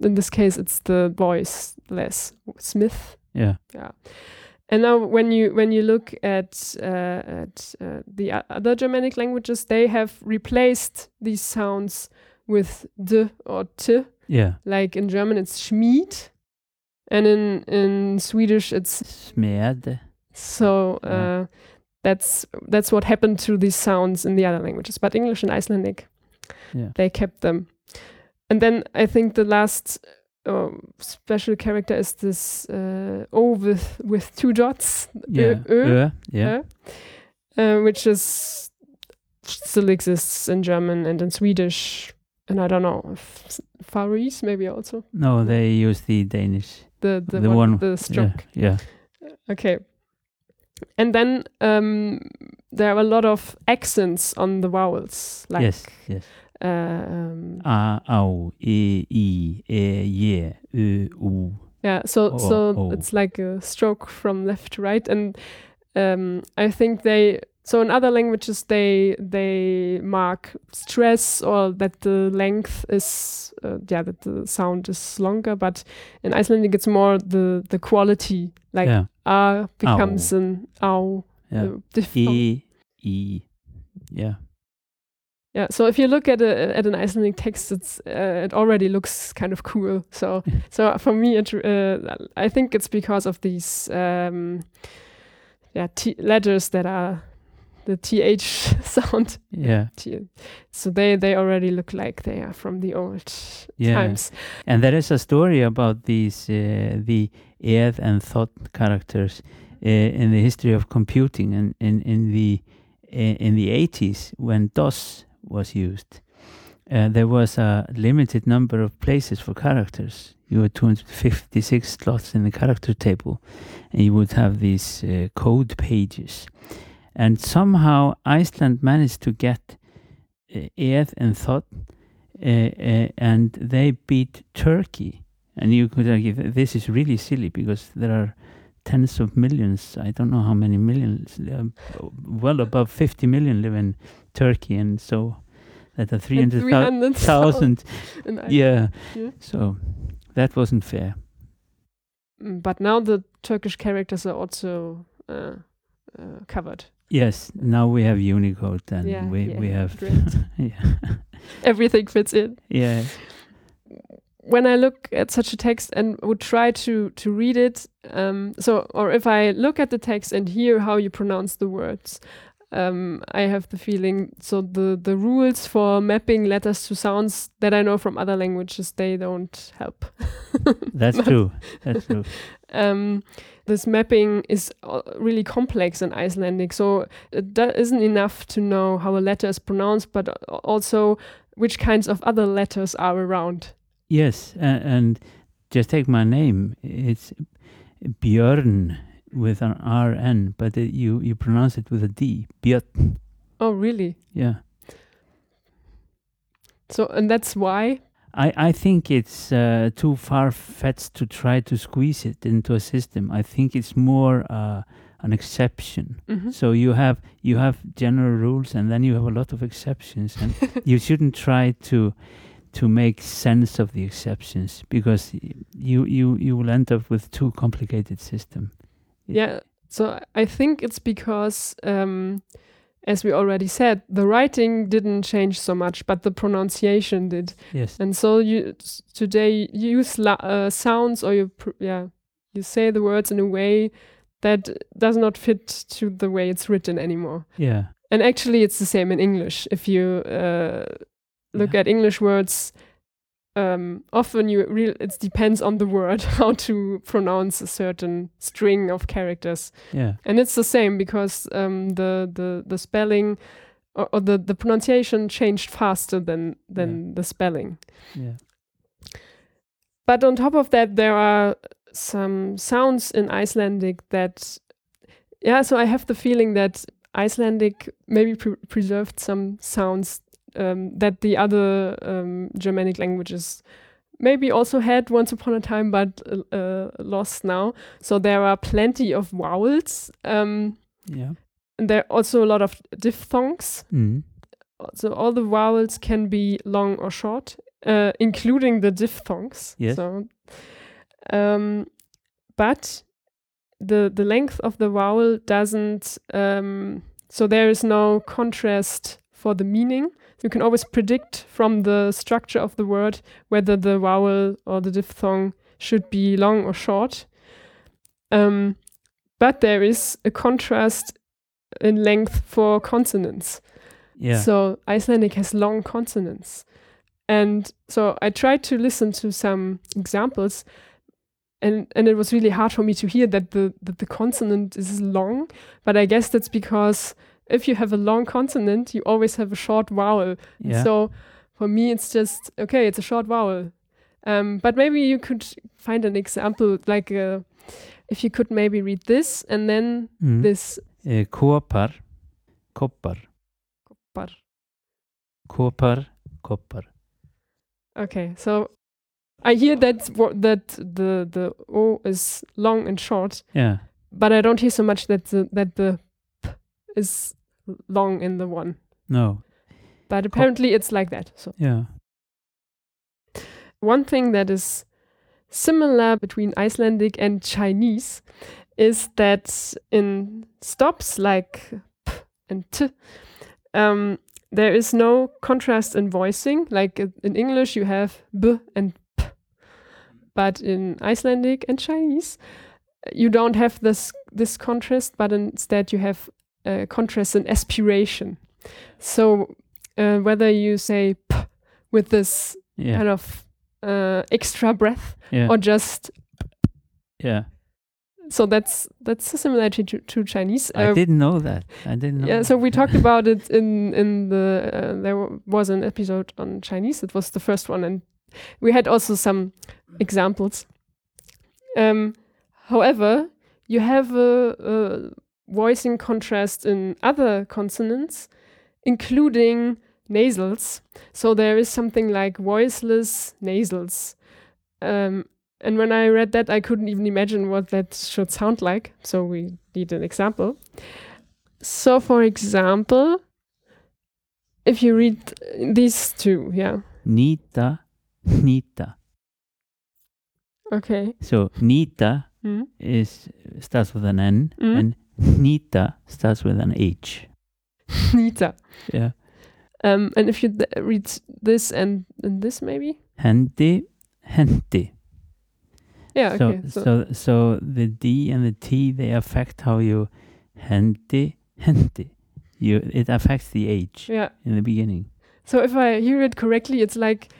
In this case, it's the voiceless smith. yeah, Yeah. And now, when you when you look at uh, at uh, the other Germanic languages, they have replaced these sounds with d or t. yeah. Like in German, it's Schmied, and in in Swedish, it's Smed. so. Yeah. Uh, that's that's what happened to these sounds in the other languages. But English and Icelandic, Yeah. they kept them. And then I think the last uh, special character is this uh, O with with two dots. Yeah, Ö, Ö, yeah, uh, uh, which is still exists in German and in Swedish, and I don't know if s- Faroese maybe also No, they use the Danish. the the, The one, one- the Yeah, stroke. yeah, Okay. And then um, there are a lot of accents on the vowels, like yes, yes. Uh, um, A, au, e, i, e, je, ø, u. Yeah, so so it's like a stroke from left to right, and um, I think they so in other languages they they mark stress or that the length is uh, yeah that the sound is longer, but in Icelandic it's more the the quality like yeah, a becomes an ow. yeah. the. E, E. Yeah. Yeah, so if you look at a, at an Icelandic text, it's uh, it already looks kind of cool. So so for me, it uh, I think it's because of these um, yeah t- letters that are the th sound. Yeah. So they they already look like they are from the old Yeah. times. And there is a story about these uh, the eð and thorn characters uh, in the history of computing and in, in the uh, in the 80s when DOS was used. Uh, there was a limited number of places for characters. You had 256 slots in the character table, and you would have these uh, code pages. And somehow Iceland managed to get uh, and thorn uh, and they beat Turkey. And you could argue this is really silly because there are tens of millions. I don't know how many millions. uh, well above 50 million live in Turkey, and so that are 300,000. 300,000. Yeah. Yeah. So that wasn't fair. Mm, But now the Turkish characters are also uh, uh, covered. Yes. Now we have Unicode, and Yeah, we yeah, we have yeah Everything fits in. yeah when I look at such a text and would try to to read it, um, so or if I look at the text and hear how you pronounce the words, um, I have the feeling so the the rules for mapping letters to sounds that I know from other languages they don't help. that's But, true. That's true. Um, this mapping is uh, really complex in Icelandic, so it isn't enough to know how a letter is pronounced, but also which kinds of other letters are around. Yes, and, and just take my name. It's Björn with an RN, but it, you you pronounce it with a D. Björn. Oh, really? Yeah. So, and that's why. I, I think it's uh, too far fetched to try to squeeze it into a system. I think it's more uh, an exception. Mhm. So you have you have general rules, and then you have a lot of exceptions, and you shouldn't try to to make sense of the exceptions because you you you will end up with too complicated system. Yeah. So I think it's because, um, as we already said, the writing didn't change so much, but the pronunciation did. Yes. And so you today you use la- uh, sounds or you pr- yeah you say the words in a way that does not fit to the way it's written anymore. Yeah. And actually, it's the same in English. If you uh, look Yeah. at English words, um, often you real it depends on the word how to pronounce a certain string of characters, Yeah. and it's the same because um, the the the spelling or, or the the pronunciation changed faster than than the spelling. Yeah. But on top of that, there are some sounds in Icelandic that, yeah, so I have the feeling that Icelandic maybe pre- preserved some sounds um, that the other um, Germanic languages maybe also had once upon a time, but uh, lost now. So there are plenty of vowels. Um, Yeah. and there are also a lot of diphthongs. Mm. So all the vowels can be long or short, uh, including the diphthongs. Yes. So, um, but the the length of the vowel doesn't. Um, so there is no contrast for the meaning. You can always predict from the structure of the word whether the vowel or the diphthong should be long or short. Um, but there is a contrast in length for consonants. Yeah. So Icelandic has long consonants. And so I tried to listen to some examples and and it was really hard for me to hear that the that the consonant is long, but I guess that's because if you have a long consonant, you always have a short vowel. yeah. So for me it's just okay, it's a short vowel. Um, but maybe you could find an example like uh, if you could maybe read this and then mm. this uh, kopar, koppar, but kopar, koppar. okay, so I hear that that the the o is long and short, Yeah. but I don't hear so much that the that the is long in the one. No. But apparently it's like that. So Yeah. one thing that is similar between Icelandic and Chinese is that in stops like p and t, um, there is no contrast in voicing. Like in English, you have b and p, but in Icelandic and Chinese, you don't have this this contrast, but instead you have uh, contrast and aspiration. So uh, whether you say p with this Yeah. kind of uh, extra breath yeah. or just yeah. so that's that's a similarity to, to Chinese. I Uh, didn't know that. I didn't know. yeah, so we talked about it in in the uh, there was an episode on Chinese. It was the first one, and we had also some examples. Um, however, you have a, a voicing contrast in other consonants, including nasals. So there is something like voiceless nasals. Um, and when I read that, I couldn't even imagine what that should sound like. So we need an example. So, for example, if you read these two, yeah, Nita, Nita. okay, So Nita mm. is starts with an N, Mm. and Nita starts with an H. Nita. Yeah. Um, and if you th- read this and, and this, maybe, Hendi, Hendi. yeah, so, okay, so so so the D and the T they affect how you Hendi, Hendi. You it affects the H yeah. in the beginning. So if I hear it correctly, it's like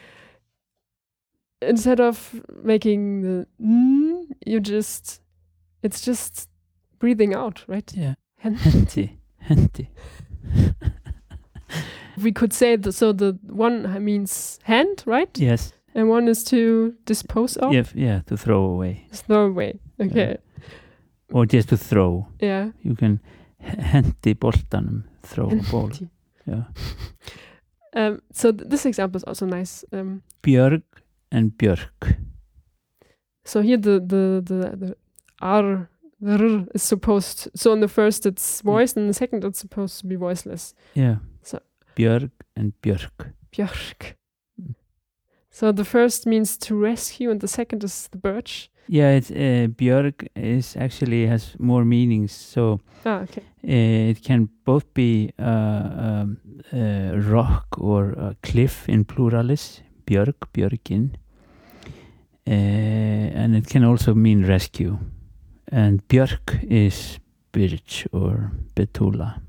instead of making the mm, you just it's just breathing out, right? Yeah. And Hendi, Hendi. we could say the, so the one means hand, right? Yes. And one is to dispose of. Yeah, yeah, to throw away Throw away. Okay. or just to throw. Yeah. You can h- hendi boltanum, throw a ball. Yeah. Um, so th- this example is also nice. Um, Björg and Björk. so here the the the the r is supposed. So in the first it's voiced, and the second it's supposed to be voiceless. Yeah. So- Björg and Björk. Björk. So the first means to rescue, and the second is the birch. Yeah, it's uh, Björk is actually has more meanings. So Ah, okay. uh, it can both be uh, um, uh, rock or a cliff in pluralis, Björk, Björkin. Uh, and it can also mean rescue. And Björk is birch or betula.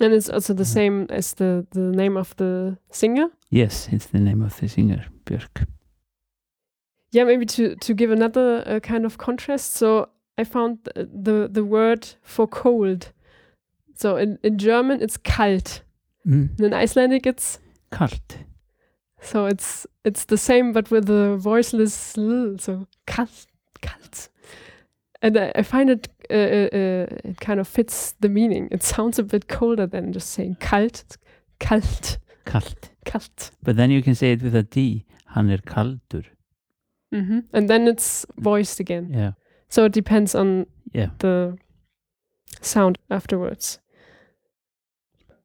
And it's also the same as the the name of the singer. Yes, it's the name of the singer, Björk. Yeah, maybe to to give another uh, kind of contrast. So I found the the word for cold. So in in German it's kalt, Mm. and in Icelandic it's Kalt. so it's it's the same but with a voiceless l. So kalt, kalt. And I, I find it uh, uh, uh, it kind of fits the meaning. It sounds a bit colder than just saying kalt. Kalt, Kalt. kalt. But then you can say it with a D. Han er kaldur. hmm And then it's voiced again. Yeah. So it depends on Yeah. the sound afterwards.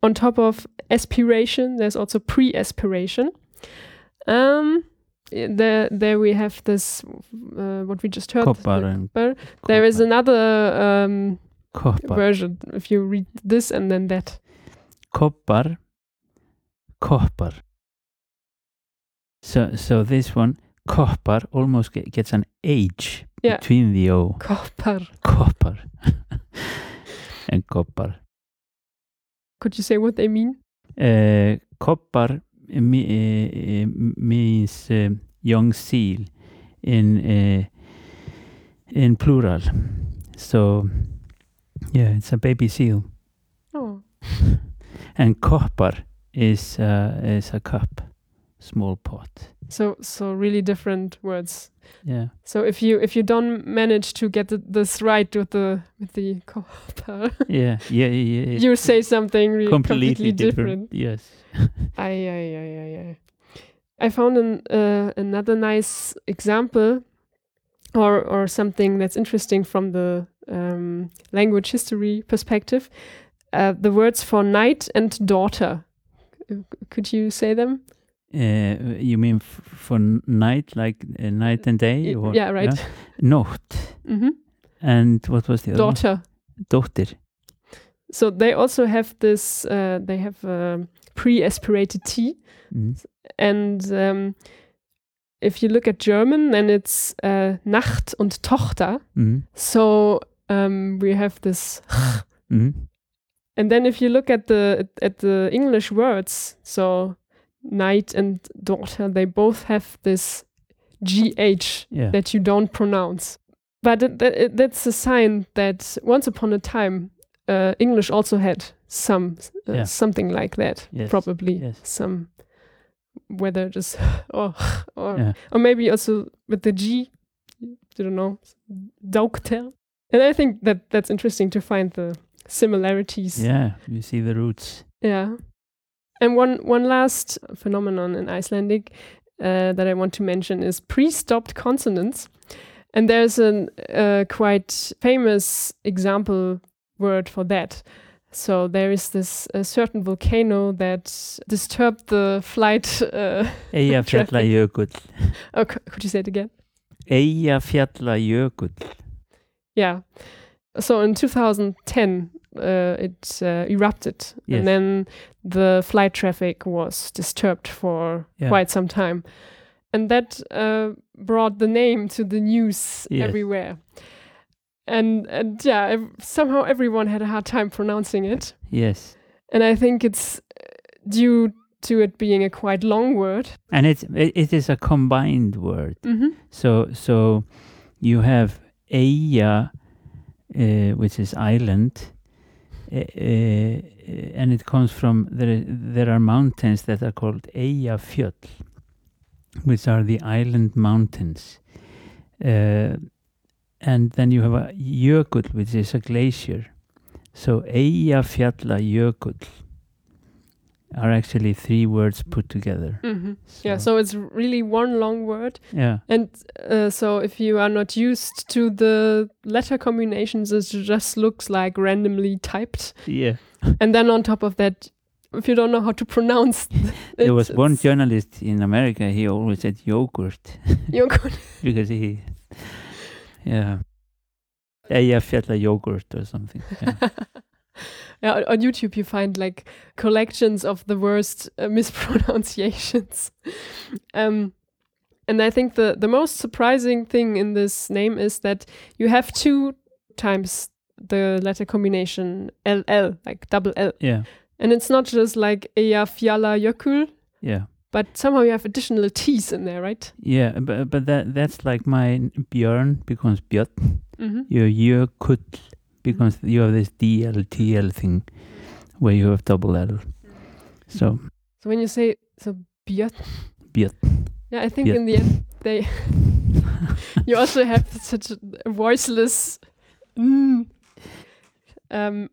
On top of aspiration, there's also pre-aspiration. Um, there, there we have this, uh, what we just heard. Koppar the and koppar. There is another um, version. If you read this and then that. Koppar. Koppar. So so this one, koppar, almost ge- gets an H Yeah. between the O. Koppar. Koppar. and koppar. Could you say what they mean? Uh, means um, young seal in in plural. So yeah, it's a baby seal. Oh, And koppar is uh, is a cup, small pot. so so really different words. Yeah. So if you if you don't manage to get th- this right with the with the koppar, Yeah, yeah, yeah. yeah. you say something really completely, completely, different. different. Yes. Aye, aye, aye, aye. I found an, uh, another nice example or, or something that's interesting from the um, language history perspective. Uh, the words for night and daughter. Could you say them? Uh, you mean f- for night, like uh, night and day? Y- or- yeah, right. Nacht. hmm And what was the other? Daughter. Dochter. So they also have this, uh, they have um pre aspirated T. Mm. And um, if you look at German, then it's uh, Nacht und Tochter. Mm. So um, we have this. Mm. And then if you look at the at the English words, so night and daughter, they both have this gh Yeah. that you don't pronounce. But it, it, that's a sign that once upon a time, uh, English also had some uh, Yeah. something like that. Yes, Probably yes. some whether just or or Yeah. or maybe also with the G, you don't know, Daukter. And I think that that's interesting to find the similarities. Yeah, you see the roots. Yeah. And one one last phenomenon in Icelandic uh, that I want to mention is pre-stopped consonants. And there's a uh, quite famous example word for that. So there is this a certain volcano that disturbed the flight. Uh, Eyjafjallajökull. oh, could you say it again? Eyjafjallajökull. Yeah. So in 2010, uh, it uh, erupted, Yes. and then the flight traffic was disturbed for Yeah. quite some time, and that uh, brought the name to the news Yes. everywhere. And and yeah, ev- somehow everyone had a hard time pronouncing it, Yes. and I think it's uh, due to it being a quite long word. And it's it, it is a combined word. Mm-hmm. So so you have Eyja, uh, which is island, and it comes from there. There are mountains that are called Eyjafjöll, which are the island mountains. Uh, and then you have a jökull, which is a glacier. So Eyjafjallajökull are actually three words put together. Mm-hmm. Yeah, so it's really one long word. yeah, And uh, so, if you are not used to the letter combinations, it just looks like randomly typed. yeah. And then on top of that, if you don't know how to pronounce, it, There was one journalist in America. He always said yogurt you're because he, yeah, Eyjafjalla yogurt or something. Yeah. yeah, on- YouTube, you find like collections of the worst uh, mispronunciations. um, and I think the the most surprising thing in this name is that you have two times the letter combination LL, like double L. yeah, And it's not just like Eyjafjalla Jökull, yeah, but somehow you have additional T's in there, right? yeah. But but that that's like my Björn becomes Björn. Mm-hmm. Your jökull becomes you have this DL TL thing where you have double L. So So when you say so Björn, Björn. yeah, I think Björn. in the end they you also have such a voiceless. Mm. Um,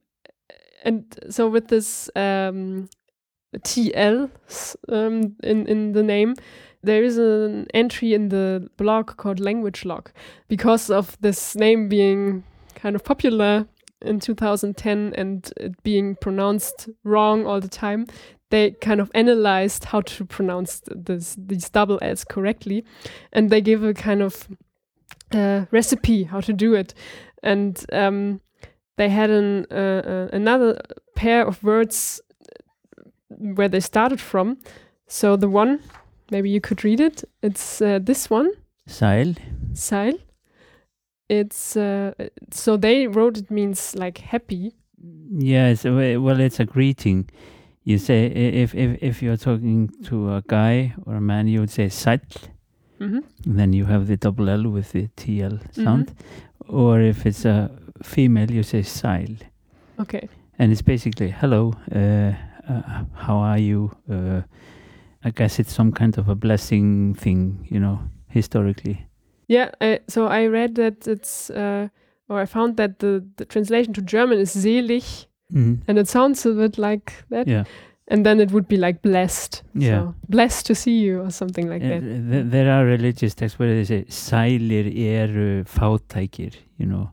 and so with this um, TL um, in in the name, there is an entry in the blog called Language Log because of this name being kind of popular in 2010 and it being pronounced wrong all the time. They kind of analyzed how to pronounce th- this, these double L's correctly, and they gave a kind of uh, recipe how to do it. And um, they had an uh, uh, another pair of words where they started from. So the one, maybe you could read it. It's uh, this one, Seil. Seil. It's uh, so they wrote it means like happy. Yeah, it's a, way- well, it's a greeting. You say if if if you're talking to a guy or a man, you would say sæll. hmm then you have the double L with the TL sound. Or if it's a female, you say sæl. Okay. And it's basically hello. Uh, uh, how are you? Uh, I guess it's some kind of a blessing thing, you know, historically. Yeah. I, so I read that it's uh, or I found that the the translation to German is selig, Mm. and it sounds a bit like that. Yeah. and then it would be like blessed. Yeah. So, blessed to see you or something like Uh, that. th- there are religious texts where they say sælir eru fátækir you know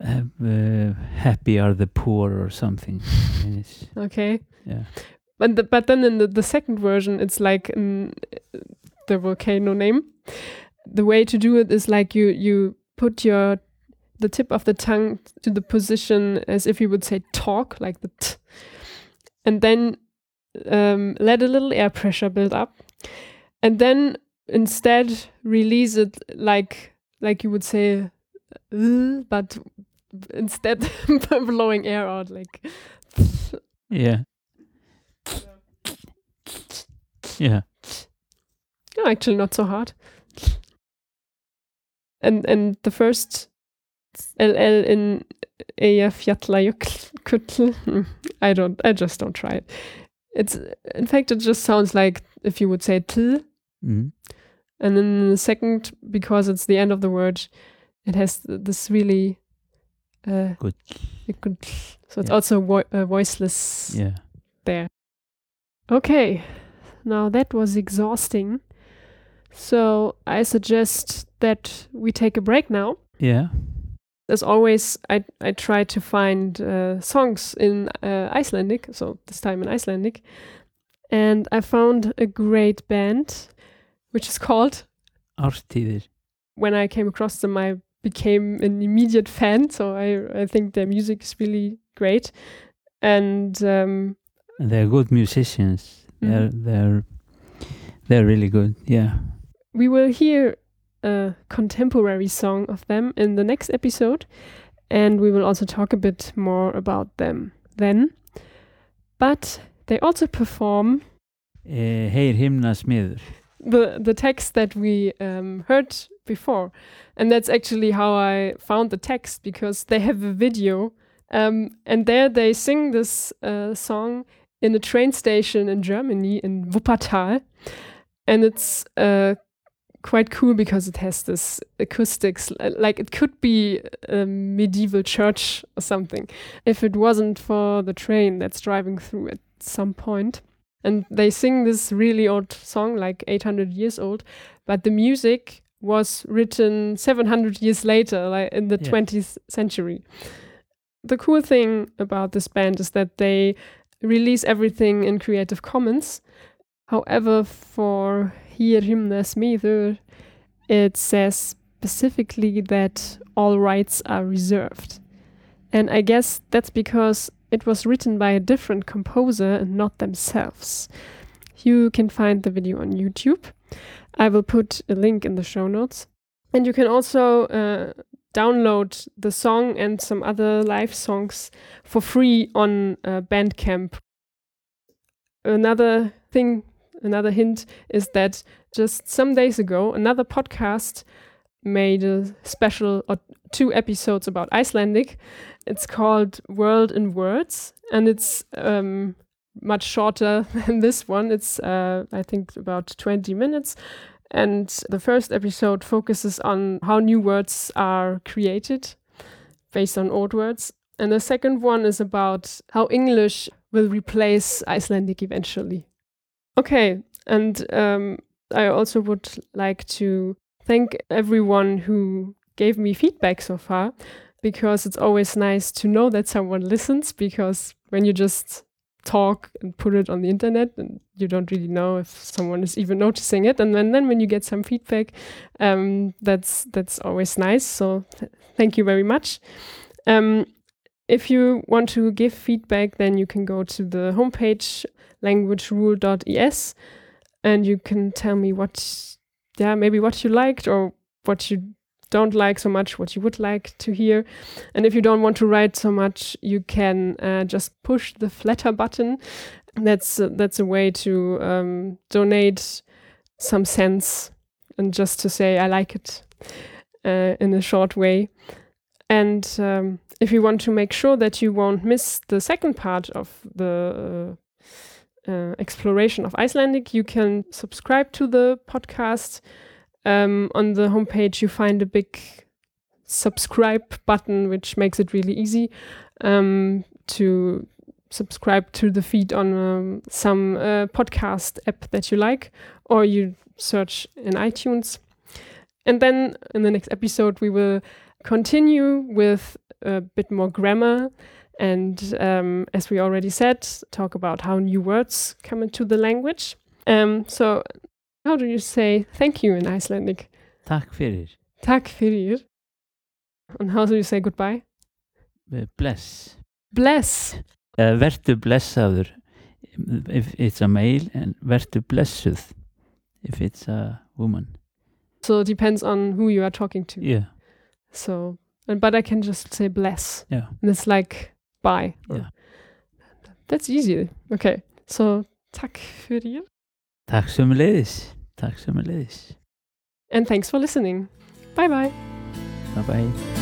uh, uh, happy are the poor or something I mean, it's, Okay. yeah But the, but then in the, the second version, it's like mm, the volcano name. The way to do it is like you you put your the tip of the tongue to the position as if you would say talk, like the t, and then um, let a little air pressure build up, and then instead release it like like you would say, "Uh," but instead blowing air out like. yeah yeah No, actually not so hard. And and the first LL in Eyjafjallajökull, I don't, I just don't try it. It's in fact it just sounds like if you would say t, mm. and then the second because it's the end of the word, it has this really uh, Good. good. So it's Yeah. also vo- uh, voiceless yeah there. Okay, now that was exhausting. So I suggest that we take a break now. yeah As always, I I try to find uh, songs in uh, Icelandic, so this time in Icelandic, and I found a great band, which is called. árstíðir When I came across them, I became an immediate fan. So I I think their music is really great, and um, they're good musicians they're Mhm. they're they're really good yeah We will hear a contemporary song of them in the next episode, and we will also talk a bit more about them then. But they also perform uh, heyr himna smiður. the the text that we um, heard before, and that's actually how I found the text because they have a video, um, and there they sing this uh, song in a train station in Germany in Wuppertal, and it's uh, quite cool because it has this acoustics uh, like it could be a medieval church or something. If it wasn't for the train that's driving through at some point. And they sing this really old song like 800 years old but the music was written 700 years later like in the Yeah. 20th century. The cool thing about this band is that they release everything in creative commons. However for Heyr himna smiður it says specifically that all rights are reserved and i guess that's because it was written by a different composer and not themselves. You can find the video on YouTube. I will put a link in the show notes. And you can also uh, download the song and some other live songs for free on uh, Bandcamp. Another thing, another hint is that just some days ago, another podcast made a special or two episodes about Icelandic. It's called World in Words, and it's um, much shorter than this one. It's, uh, I think, about 20 minutes. And the first episode focuses on how new words are created based on old words. And the second one is about how English will replace Icelandic eventually. Okay, and um, I also would like to thank everyone who gave me feedback so far because it's always nice to know that someone listens because when you just talk and put it on the internet and you don't really know if someone is even noticing it and then, then when you get some feedback um, that's that's always nice so th- thank you very much. Um, if you want to give feedback then you can go to the homepage languagerule.es and you can tell me what yeah maybe what you liked or what you don't like so much what you would like to hear. And if you don't want to write so much you can uh, just push the Flattr button. That's uh, that's a way to um, donate some cents and just to say i like it uh, in a short way. And um, if you want to make sure that you won't miss the second part of the uh, exploration of Icelandic, you can subscribe to the podcast. Um, on the homepage, you find a big subscribe button, which makes it really easy um, to subscribe to the feed on um, some uh, podcast app that you like, or you search in iTunes. And then in the next episode, we will continue with a bit more grammar. And um, as we already said, talk about how new words come into the language. Um, so, how do you say thank you in Icelandic? Takk fyrir. Takk fyrir. And how do you say goodbye? Uh, Bless. Bless. Uh, vertu blessaður if it's a male and vertu blessuð if it's a woman. So it depends on who you are talking to. Yeah. So, and but I can just say bless. Yeah. And it's like bye. Yeah. That's easy. Okay. So, takk fyrir. Takk sömuleiðis. Takk sömuleiðis. And thanks for listening. Bye bye. Bye bye.